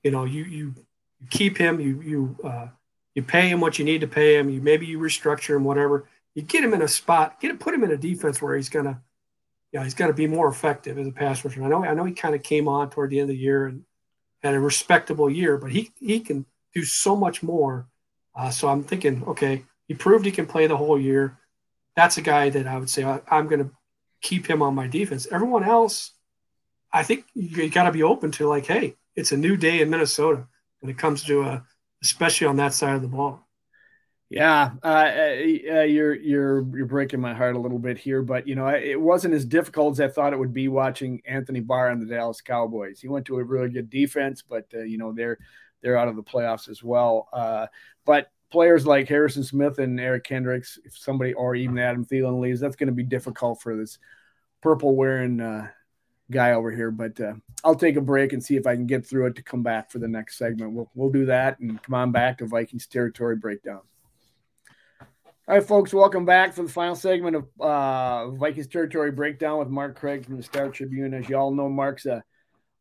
you know, you you you keep him, you you uh, you pay him what you need to pay him. You maybe you restructure him, whatever. You get him in a spot, get put him in a defense where he's gonna, yeah, he's gonna be more effective as a pass rusher. I know, I know he kind of came on toward the end of the year and had a respectable year, but he he can do so much more. Uh, so I'm thinking, okay, he proved he can play the whole year. That's a guy that I would say I, I'm going to keep him on my defense. Everyone else, I think you, you got to be open to like, hey, it's a new day in Minnesota when it comes to a, especially on that side of the ball. Yeah, uh, uh, you're you're you're breaking my heart a little bit here, but you know it wasn't as difficult as I thought it would be watching Anthony Barr and the Dallas Cowboys. He went to a really good defense, but uh, you know they're they're out of the playoffs as well. Uh, but players like Harrison Smith and Eric Kendricks, if somebody or even Adam Thielen leaves, that's going to be difficult for this purple wearing uh, guy over here. But uh, I'll take a break and see if I can get through it to come back for the next segment. We'll we'll do that and come on back to Vikings territory breakdown. All right, folks, welcome back for the final segment of uh, Vikings territory breakdown with Mark Craig from the Star Tribune. As you all know, Mark's a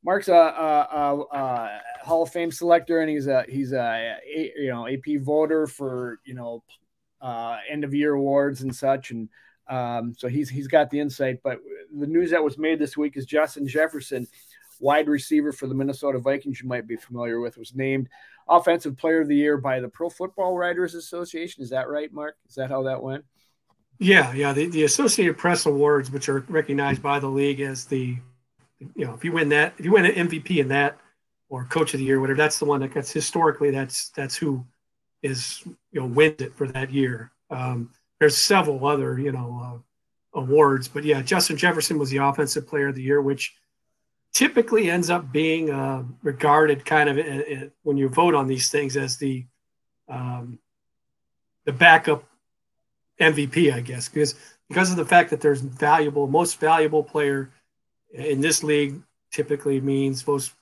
Mark's a, a, a, a Hall of Fame selector, and he's a he's a, you know AP voter for you know uh, end of year awards and such, and um, so he's he's got the insight. But the news that was made this week is Justin Jefferson, wide receiver for the Minnesota Vikings, you might be familiar with, was named Offensive Player of the Year by the Pro Football Writers Association. Is that right, Mark? Is that how that went? Yeah, yeah. The, the Associated Press Awards, which are recognized by the league as the, you know, if you win that, if you win an MVP in that, or Coach of the Year, whatever, that's the one that gets historically. That's that's who is you know wins it for that year. Um, there's several other you know uh, awards, but yeah, Justin Jefferson was the Offensive Player of the Year, which typically ends up being uh, regarded kind of uh, uh, when you vote on these things as the um, the backup MVP, I guess, because because of the fact that there's valuable, most valuable player in this league typically means most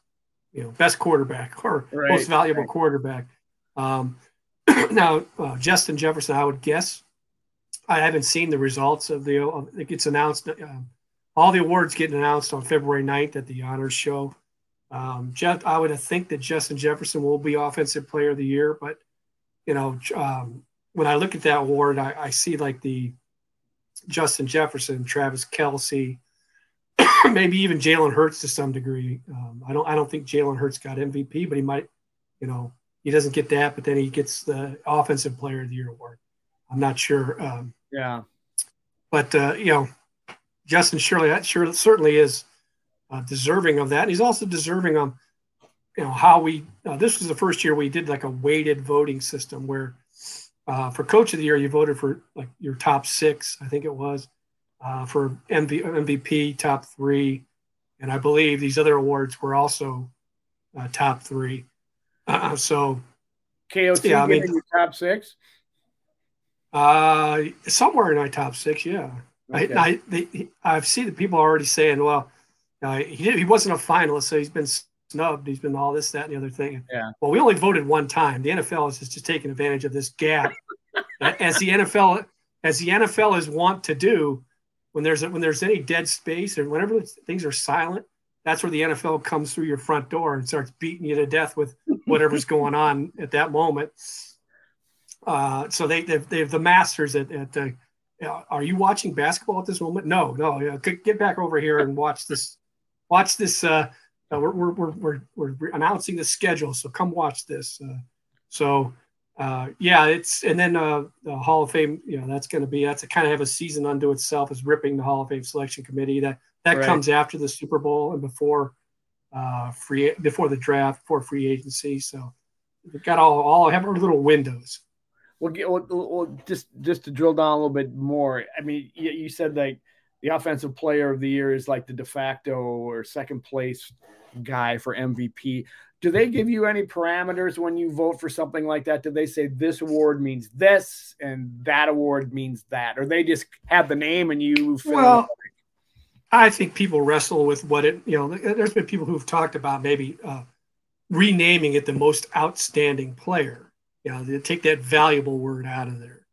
you know best quarterback or right, most valuable right. quarterback. Um, now, uh, Justin Jefferson, I would guess. I haven't seen the results of the. Uh, it gets announced. All the awards get announced on February 9th at the honors show. Um, Jeff, I would think that Justin Jefferson will be Offensive Player of the Year, but you know, um, when I look at that award, I, I, see like the Justin Jefferson, Travis Kelce, maybe even Jalen Hurts to some degree. Um, I don't, I don't think Jalen Hurts got MVP, but he might, you know, he doesn't get that, but then he gets the Offensive Player of the Year award. I'm not sure. Um, yeah, but uh, you know, Justin Shirley that sure certainly is uh, deserving of that. And he's also deserving of you know how we. Uh, this was the first year we did like a weighted voting system where uh, for Coach of the Year you voted for like your top six, I think it was. Uh, for MV, MVP, top three, and I believe these other awards were also uh, top three. Uh, so KOC yeah, I mean, top six. Uh, somewhere in my top six, yeah. Okay. I, I they, I've seen the people already saying, well, uh, he he wasn't a finalist, so he's been snubbed. He's been all this, that, and the other thing. Yeah. Well, we only voted one time. The NFL is just taking advantage of this gap, as the NFL as the NFL is wont to do. When there's a, when there's any dead space or whenever things are silent, that's where the NFL comes through your front door and starts beating you to death with whatever's going on at that moment. Uh, so they they're, they're the masters at, at the are you watching basketball at this moment? No, no. Yeah, get back over here and watch this. Watch this. Uh, uh, we're, we're, we're, we're, we're announcing the schedule, so come watch this. Uh, so, uh, yeah, it's and then uh, the Hall of Fame. You know, that's going to be that's a kind of have a season unto itself. Is ripping the Hall of Fame selection committee. That that right. comes after the Super Bowl and before uh, free before the draft, before free agency. So we've got all all have our little windows we'll get we'll, we'll, just just to drill down a little bit more. I mean, you, you, said like the offensive player of the year is like the de facto or second place guy for MVP. Do they give you any parameters when you vote for something like that? Do they say this award means this and that award means that, or they just have the name and you? well, I think people wrestle with what it. You know, there's been people who've talked about maybe uh, renaming it the most outstanding player you know, take that valuable word out of there.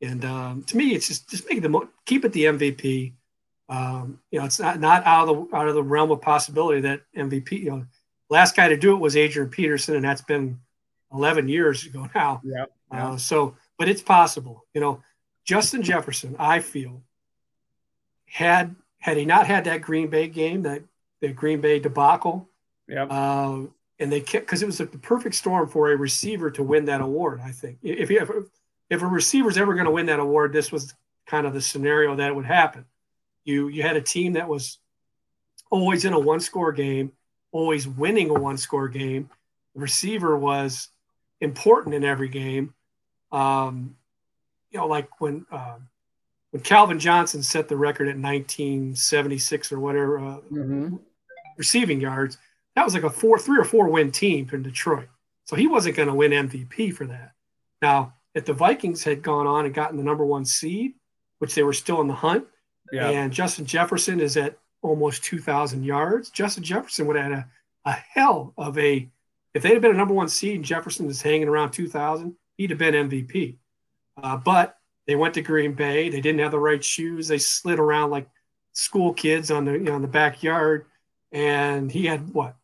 And um, to me, it's just just make it the mo- keep it the MVP. Um, you know, it's not not out of the out of the realm of possibility that MVP. You know, last guy to do it was Adrian Peterson, and that's been 11 years ago now. Yeah. Uh, so, but it's possible. You know, Justin Jefferson, I feel, had had he not had that Green Bay game, that the Green Bay debacle, yeah, uh, and they kept because it was like the perfect storm for a receiver to win that award. I think if if if a receiver's ever going to win that award, this was kind of the scenario that would happen. You you had a team that was always in a one score game, always winning a one score game. The receiver was important in every game. Um, you know, like when um, when Calvin Johnson set the record at 1976 or whatever uh, mm-hmm. receiving yards that was like a four, three or four win team from Detroit. So he wasn't going to win MVP for that. Now, if the Vikings had gone on and gotten the number one seed, which they were still in the hunt, yeah. and Justin Jefferson is at almost 2,000 yards. Justin Jefferson would have had a, a hell of a, if they'd have been a number one seed and Jefferson is hanging around 2,000, he'd have been MVP. Uh, but they went to Green Bay. They didn't have the right shoes. They slid around like school kids on the you know, in the backyard, and he had what?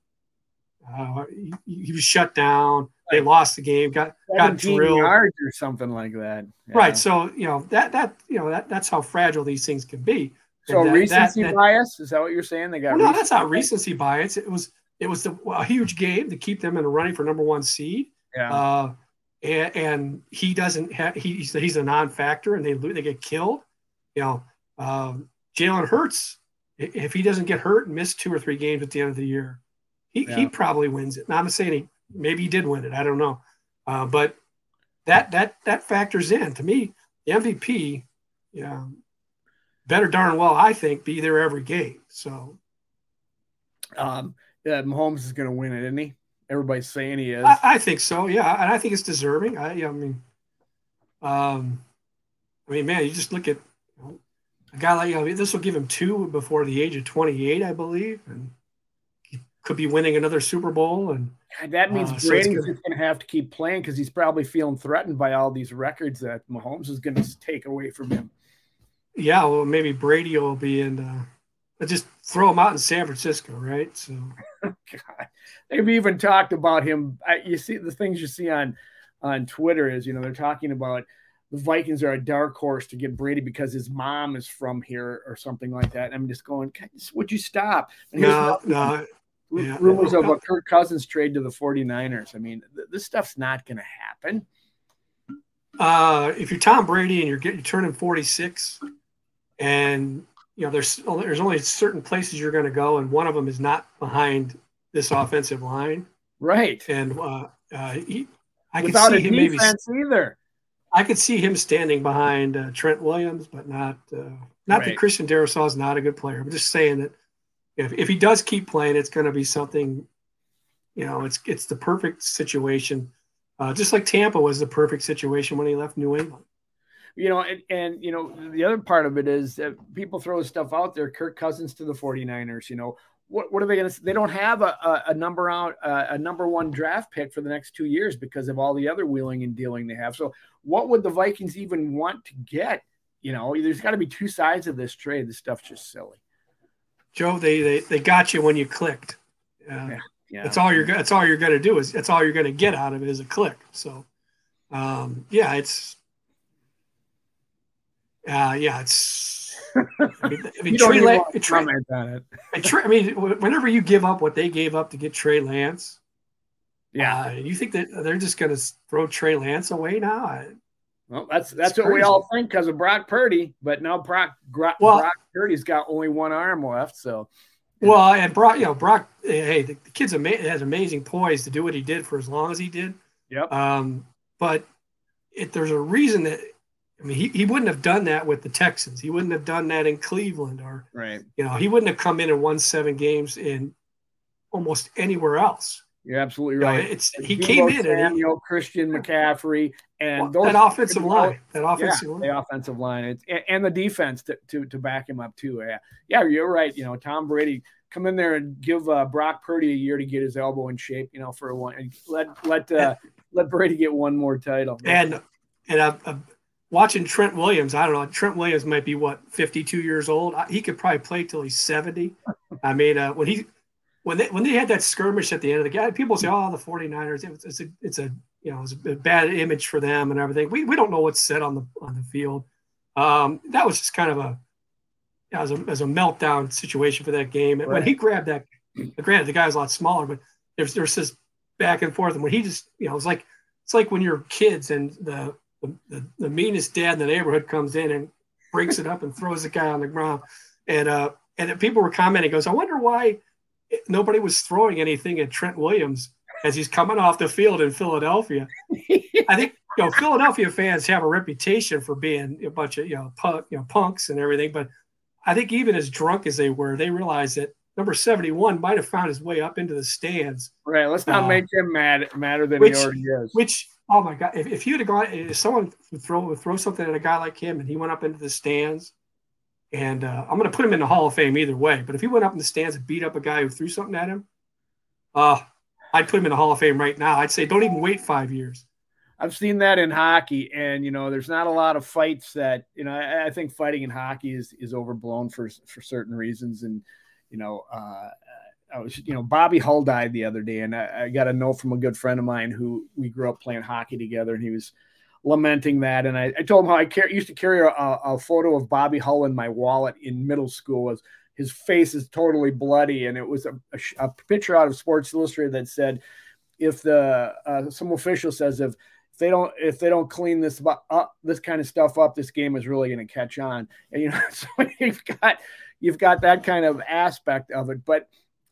Uh, he, he, was shut down. They lost the game. Got got drilled yards or something like that. Yeah. Right. So you know that that you know that that's how fragile these things can be. So that, recency that, that, bias is that what you're saying? They got well, no, that's not recency bias. It was it was the, a huge game to keep them in the running for number one seed. Yeah. Uh, and, and, he doesn't have he, he's, he's a non-factor, and they they get killed. You know, um, Jalen Hurts, if he doesn't get hurt and miss two or three games at the end of the year, he, yeah. he probably wins it. Now I'm saying he maybe he did win it. I don't know, uh, but that that that factors in to me. The MVP, yeah, better darn well I think be there every game. So, um, yeah, Mahomes is going to win it, isn't he? Everybody's saying he is. I, I, think so. Yeah, and I think it's deserving. I, I mean, um, I mean, man, you just look at you know, a guy like you know, this will give him two before the age of 28, I believe, and could be winning another Super Bowl. And that means uh, Brady's so going to have to keep playing because he's probably feeling threatened by all these records that Mahomes is going to take away from him. Yeah, well, maybe Brady will be in. Uh, just throw him out in San Francisco, right? So, God, they've even talked about him. I, you see the things you see on on Twitter is you know they're talking about the Vikings are a dark horse to get Brady because his mom is from here or something like that. And I'm just going, would you stop? And no, no. Yeah. Rumors of a Kirk Cousins trade to the 49ers. I mean, th- this stuff's not going to happen. Uh, if you're Tom Brady and you're getting you're turning 46, and you know there's there's only certain places you're going to go, and one of them is not behind this offensive line, right? And uh, uh, he, I Without can see him maybe either. I could see him standing behind uh, Trent Williams, but not uh, not right. that Christian Darrisaw is not a good player. I'm just saying that if, if he does keep playing, it's going to be something. You know, it's it's the perfect situation, uh, just like Tampa was the perfect situation when he left New England. You know, and, and you know the other part of it is that people throw stuff out there. Kirk Cousins to the 49ers. You know, what, what are they going to? They don't have a, a, a number out a, a number one draft pick for the next two years because of all the other wheeling and dealing they have. So, what would the Vikings even want to get? You know, there's got to be two sides of this trade. This stuff's just silly. Joe, they they, they got you when you clicked. Uh, yeah, yeah. That's all you're. That's all you're going to do is. That's all you're going to get out of it is a click. So, um, yeah, it's. Uh, yeah, it's I mean, I mean Trey, La- Trey, on it. Trey, I mean, whenever you give up what they gave up to get Trey Lance, yeah, uh, you think that they're just going to throw Trey Lance away now? I, well, that's that's what crazy. we all think because of Brock Purdy, but now Brock Brock, well, Brock Purdy's got only one arm left, so. Well, and Brock, you know, Brock, hey, the, the kid's ama- has amazing poise to do what he did for as long as he did. Yep. Um, but if there's a reason that I mean, he, he wouldn't have done that with the Texans. He wouldn't have done that in Cleveland or, right. you know, he wouldn't have come in and won seven games in almost anywhere else. You're absolutely right. Know, it's he came in and you know Christian McCaffrey and well, that offensive line, that offensive yeah, line, the offensive line, it's, and the defense to, to, to back him up too. Yeah, yeah, you're right. You know, Tom Brady come in there and give uh, Brock Purdy a year to get his elbow in shape. You know, for a one, and let let uh, let Brady get one more title. And and a, a watching Trent Williams, I don't know. Trent Williams might be what 52 years old. He could probably play till he's 70. I mean, uh, when he when they when they had that skirmish at the end of the game, people say, "Oh, the 49ers, it's, it's a it's a you know it's a bad image for them and everything." We we don't know what's said on the on the field. Um, that was just kind of a as a as a meltdown situation for that game. Right. When he grabbed that, granted the guy was a lot smaller, but there's there's this back and forth, and when he just you know it's like it's like when you're kids and the the, the, meanest dad in the neighborhood comes in and breaks it up and throws the guy on the ground. And uh, and people were commenting, goes, I wonder why nobody was throwing anything at Trent Williams as he's coming off the field in Philadelphia. I think you know Philadelphia fans have a reputation for being a bunch of you know punk, you know punks and everything, but I think even as drunk as they were, they realized that number 71 might have found his way up into the stands. Right. Let's not uh, make him mad madder than which, he already is. Which Oh my God! If, if you'd have gone, if someone would throw would throw something at a guy like him, and he went up into the stands, And uh, I'm going to put him in the Hall of Fame either way. But if he went up in the stands and beat up a guy who threw something at him, uh, I'd put him in the Hall of Fame right now. I'd say don't even wait five years. I've seen that in hockey, and you know, there's not a lot of fights that you know. I, I think fighting in hockey is is overblown for for certain reasons, and you know, uh, I was you know Bobby Hull died the other day, and I, I, got a note from a good friend of mine who we grew up playing hockey together, and he was lamenting that, and I, I told him how I car- used to carry a, a, photo of Bobby Hull in my wallet in middle school. As his face is totally bloody, and it was a, a, a picture out of Sports Illustrated that said, if the uh, some official says if they don't if they don't clean this up this kind of stuff up this game is really going to catch on. And you know so you've got you've got that kind of aspect of it. But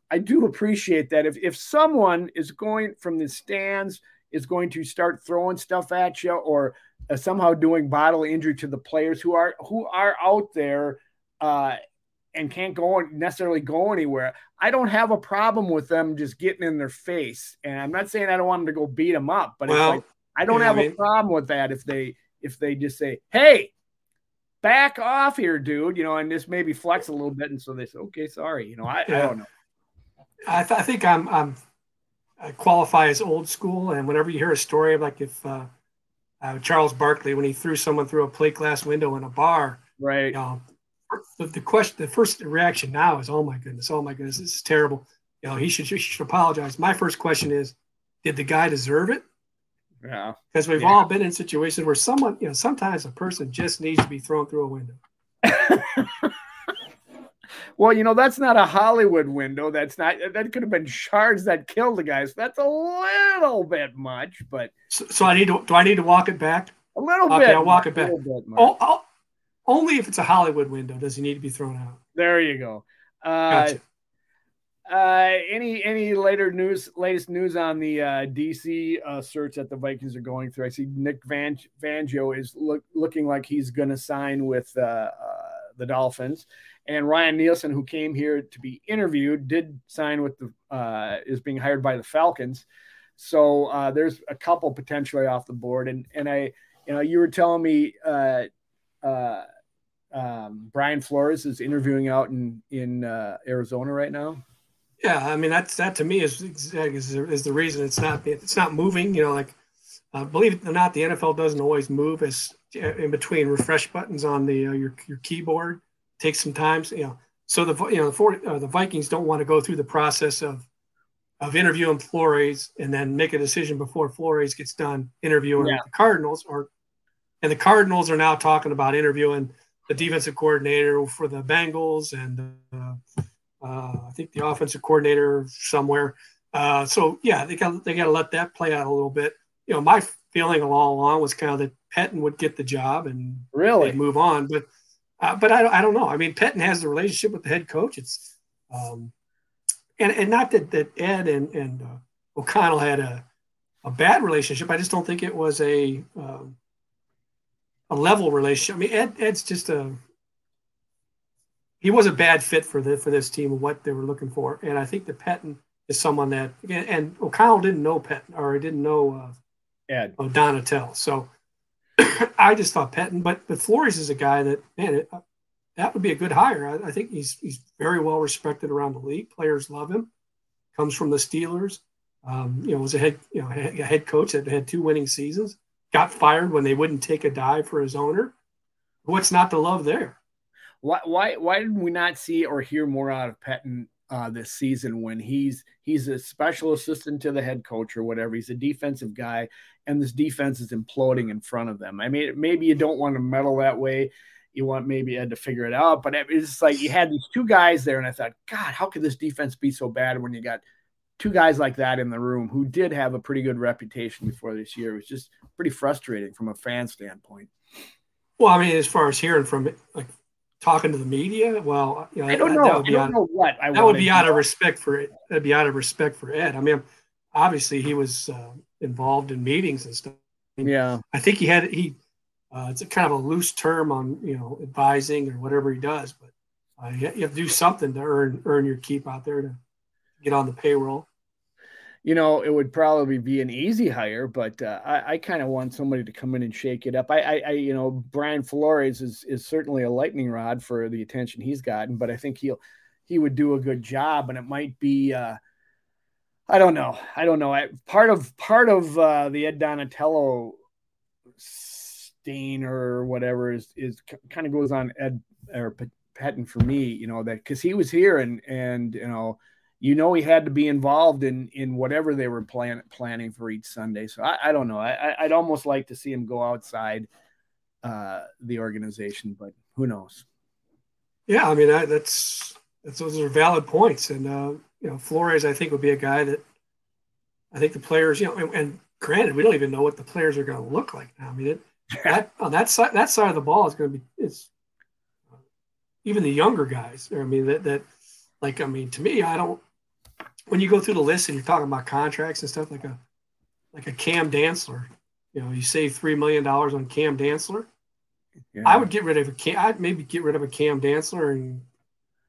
i do appreciate that if if someone is going from the stands is going to start throwing stuff at you or uh, somehow doing bodily injury to the players who are who are out there uh, and can't go necessarily go anywhere. I don't have a problem with them just getting in their face. And I'm not saying I don't want them to go beat them up, but well, like, I don't have a problem with that if they if they just say, "Hey, back off here, dude," you know, and just maybe flex a little bit, and so they say, "Okay, sorry," you know, I, yeah. I don't know. I, th- I, think I'm, I'm I qualify as old school, and whenever you hear a story of like if uh, uh, Charles Barkley when he threw someone through a plate glass window in a bar, right? You know, the, the question, the first reaction now is, "Oh my goodness, oh my goodness, this is terrible." You know, he should he should apologize. My first question is, did the guy deserve it? Yeah. Because we've yeah. all been in situations where someone, you know, sometimes a person just needs to be thrown through a window. well, you know, that's not a Hollywood window. That's not, that could have been shards that killed the guys. That's a little bit much, but. So, so I need to, do I need to walk it back? A little okay, bit. I'll walk it back. Oh, I'll, only if it's a Hollywood window does he need to be thrown out. There you go. Uh, gotcha. Uh, any any later news, latest news on the uh, DC uh, search that the Vikings are going through? I see Nick Van Fangio is look, looking like he's going to sign with uh, uh, the Dolphins, and Ryan Nielsen, who came here to be interviewed, did sign with the uh, is being hired by the Falcons. So uh, there's a couple potentially off the board, and and I, you know, you were telling me. Uh, uh, um, Brian Flores is interviewing out in in uh, Arizona right now. Yeah, I mean that's that to me is is, is the reason it's not it's not moving. You know, like uh, believe it or not, the NFL doesn't always move as in between refresh buttons on the uh, your your keyboard. Takes some time, you know. So the you know the for, uh, the Vikings don't want to go through the process of of interviewing Flores and then make a decision before Flores gets done interviewing yeah. the Cardinals or and the Cardinals are now talking about interviewing the defensive coordinator for the Bengals and uh, uh, I think the offensive coordinator somewhere. Uh, so yeah, they got they got to let that play out a little bit. You know, my feeling all along was kind of that Pettine would get the job and really move on, but uh, but I, I don't know. I mean, Pettine has the relationship with the head coach. It's um, and and not that that Ed and and uh, O'Connell had a a bad relationship. I just don't think it was a um, a level relationship. I mean, Ed Ed's just a he was a bad fit for the for this team and what they were looking for. And I think that Pettine is someone that and O'Connell didn't know Pettine or didn't know uh, Ed oh, Donatell. So I just thought Pettine, but but Flores is a guy that man it, uh, that would be a good hire. I, I, think he's he's very well respected around the league. Players love him. Comes from the Steelers. Um, you know, was a head you know a head coach that had two winning seasons. Got fired when they wouldn't take a dive for his owner. What's not to love there? Why why why did we not see or hear more out of Pettine uh, this season when he's he's a special assistant to the head coach or whatever. He's a defensive guy, and this defense is imploding in front of them. I mean, maybe you don't want to meddle that way. You want maybe Ed to figure it out, but it's like you had these two guys there, and I thought, God, how could this defense be so bad when you got two guys like that in the room who did have a pretty good reputation before this year? It was just pretty frustrating from a fan standpoint. Well, I mean, as far as hearing from it like talking to the media. Well, you know, I don't know. That would be I don't out, know what I that would be out of respect for it. That'd be out of respect for Ed. I mean, obviously he was uh, involved in meetings and stuff. Yeah, I think he had he. Uh, it's a kind of a loose term on you know advising or whatever he does, but uh, you, have to do something to earn earn your keep out there to get on the payroll. You know, it would probably be an easy hire, but uh, I, I kind of want somebody to come in and shake it up. I, I, I, you know, Brian Flores is is certainly a lightning rod for the attention he's gotten, but I think he'll he would do a good job, and it might be. Uh, I don't know. I don't know. I, part of part of uh, the Ed Donatello stain or whatever is is kind of goes on Ed or Pettine for me. You know that because he was here and and you know you know he had to be involved in in whatever they were plan, planning for each Sunday. So I, I don't know. I, would almost like to see him go outside uh, the organization, but who knows? Yeah, I mean I, that's that's those are valid points, and uh, you know Flores I think would be a guy that I think the players you know and, and granted we don't even know what the players are going to look like now. I mean it, that on that side that side of the ball is going to be it's even the younger guys. I mean that that like I mean to me I don't when you go through the list and you're talking about contracts and stuff like a like a Cam Dantzler, you know, you save three million dollars on Cam Dantzler. Yeah. I would get rid of a Cam. I'd maybe get rid of a Cam Dantzler and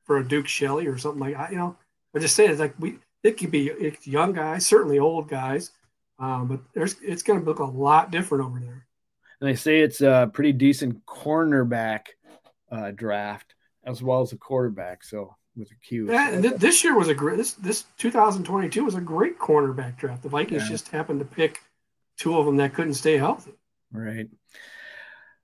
for a Duke Shelley or something like that. You know, I just say it's like we. It could be it's young guys, certainly old guys, um, but there's it's going to look a lot different over there. And they say it's a pretty decent cornerback uh, draft as well as a quarterback. So with a Q. Yeah, and th- this year was a great. This this 2022 was a great cornerback draft. The Vikings yeah. just happened to pick two of them that couldn't stay healthy. Right.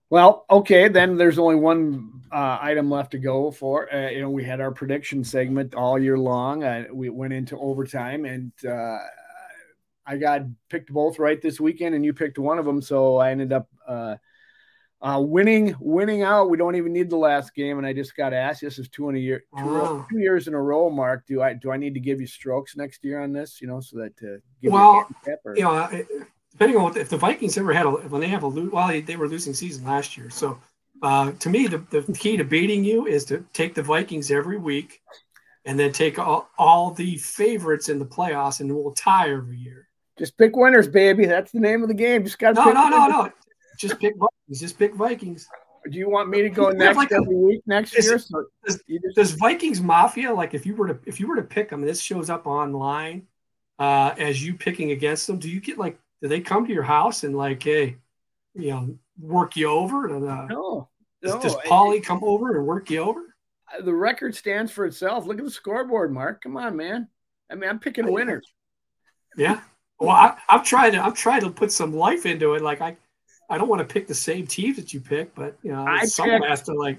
Well, okay, then there's only one uh, item left to go for. Uh, you know, we had our prediction segment all year long. Uh, we went into overtime, and uh, I got picked both right this weekend, and you picked one of them. So I ended up uh, winning, winning out. We don't even need the last game. And I just got asked. This is two in a year, two, oh. two, years in a row. Mark, do I do I need to give you strokes next year on this? You know, so that uh, well, you, you know, depending on what, if the Vikings ever had a when they have a well, they, they were losing season last year. So uh, to me, the, the key to beating you is to take the Vikings every week, and then take all, all the favorites in the playoffs, and we'll tie every year. Just pick winners, baby. That's the name of the game. Just got no, no, no, no. Just pick Vikings. Just pick Vikings. Do you want me to go next like every a, week next year? so does, does, Vikings Mafia like if you were to if you were to pick them? This shows up online uh, as you picking against them. Do you get like do they come to your house and like hey, you know, work you over? And, uh, no, no. Does, does Paulie come over and work you over? Uh, the record stands for itself. Look at the scoreboard, Mark. Come on, man. I mean, I'm picking winners. Yeah. Well, I, I'm trying to I'm trying to put some life into it. Like I I don't want to pick the same teams that you pick, but you know, I someone picked, has to like.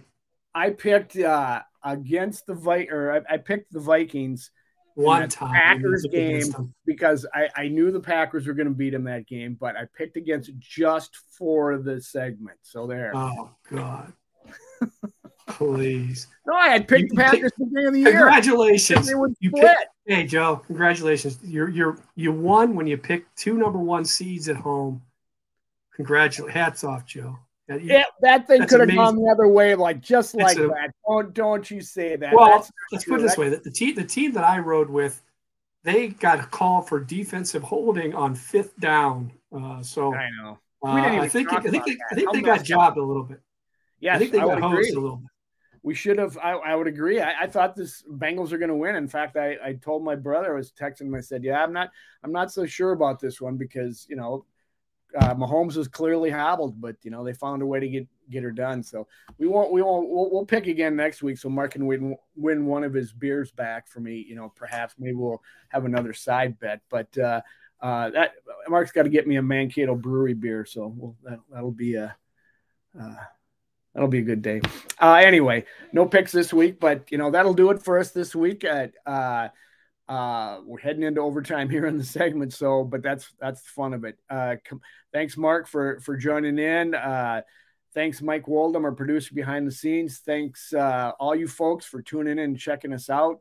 I picked uh, against the Vi- or I, I picked the Vikings one time Packers game because I, I knew the Packers were going to beat them that game, but I picked against just for the segment. So there. Oh God. Please. No, I had picked you, the Packers at the beginning of the year. Congratulations. You picked, hey Joe, congratulations. You're you're you won when you picked two number one seeds at home Congratulations. Hats off, Joe. Yeah, you, yeah that thing could have gone the other way, like just like a, that. Don't don't you say that. Well, that's let's put it this way: the, the team the team that I rode with, they got a call for defensive holding on fifth down. Uh, so I know. Uh, I think I think they, I think they got jobbed a little bit. Yeah, I think they got hosed a little bit. We should have. I, I would agree. I, I, thought this Bengals are going to win. In fact, I, I told my brother I was texting him. I said, "Yeah, I'm not. I'm not so sure about this one because you know uh, Mahomes was clearly hobbled, but you know they found a way to get get her done. So we won't we won't we'll, we'll, pick again next week. So Mark can win win one of his beers back for me. You know, perhaps maybe we'll have another side bet. But uh, uh, that Mark's got to get me a Mankato Brewery beer. So we'll, that, that'll be a uh, that'll be a good day. Uh, anyway, no picks this week, but you know that'll do it for us this week. At, uh, uh, we're heading into overtime here in the segment, so but that's that's the fun of it. Uh, com- thanks, Mark, for for joining in. Uh, thanks, Mike Woldham, our producer behind the scenes. Thanks, uh, all you folks for tuning in and checking us out.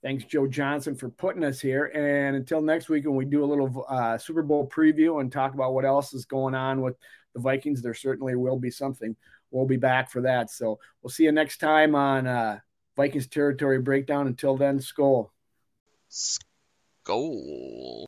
Thanks, Joe Johnson, for putting us here. And until next week, when we do a little uh, Super Bowl preview and talk about what else is going on with the Vikings, there certainly will be something. We'll be back for that. So we'll see you next time on uh, Vikings Territory Breakdown. Until then, Skol. Skol.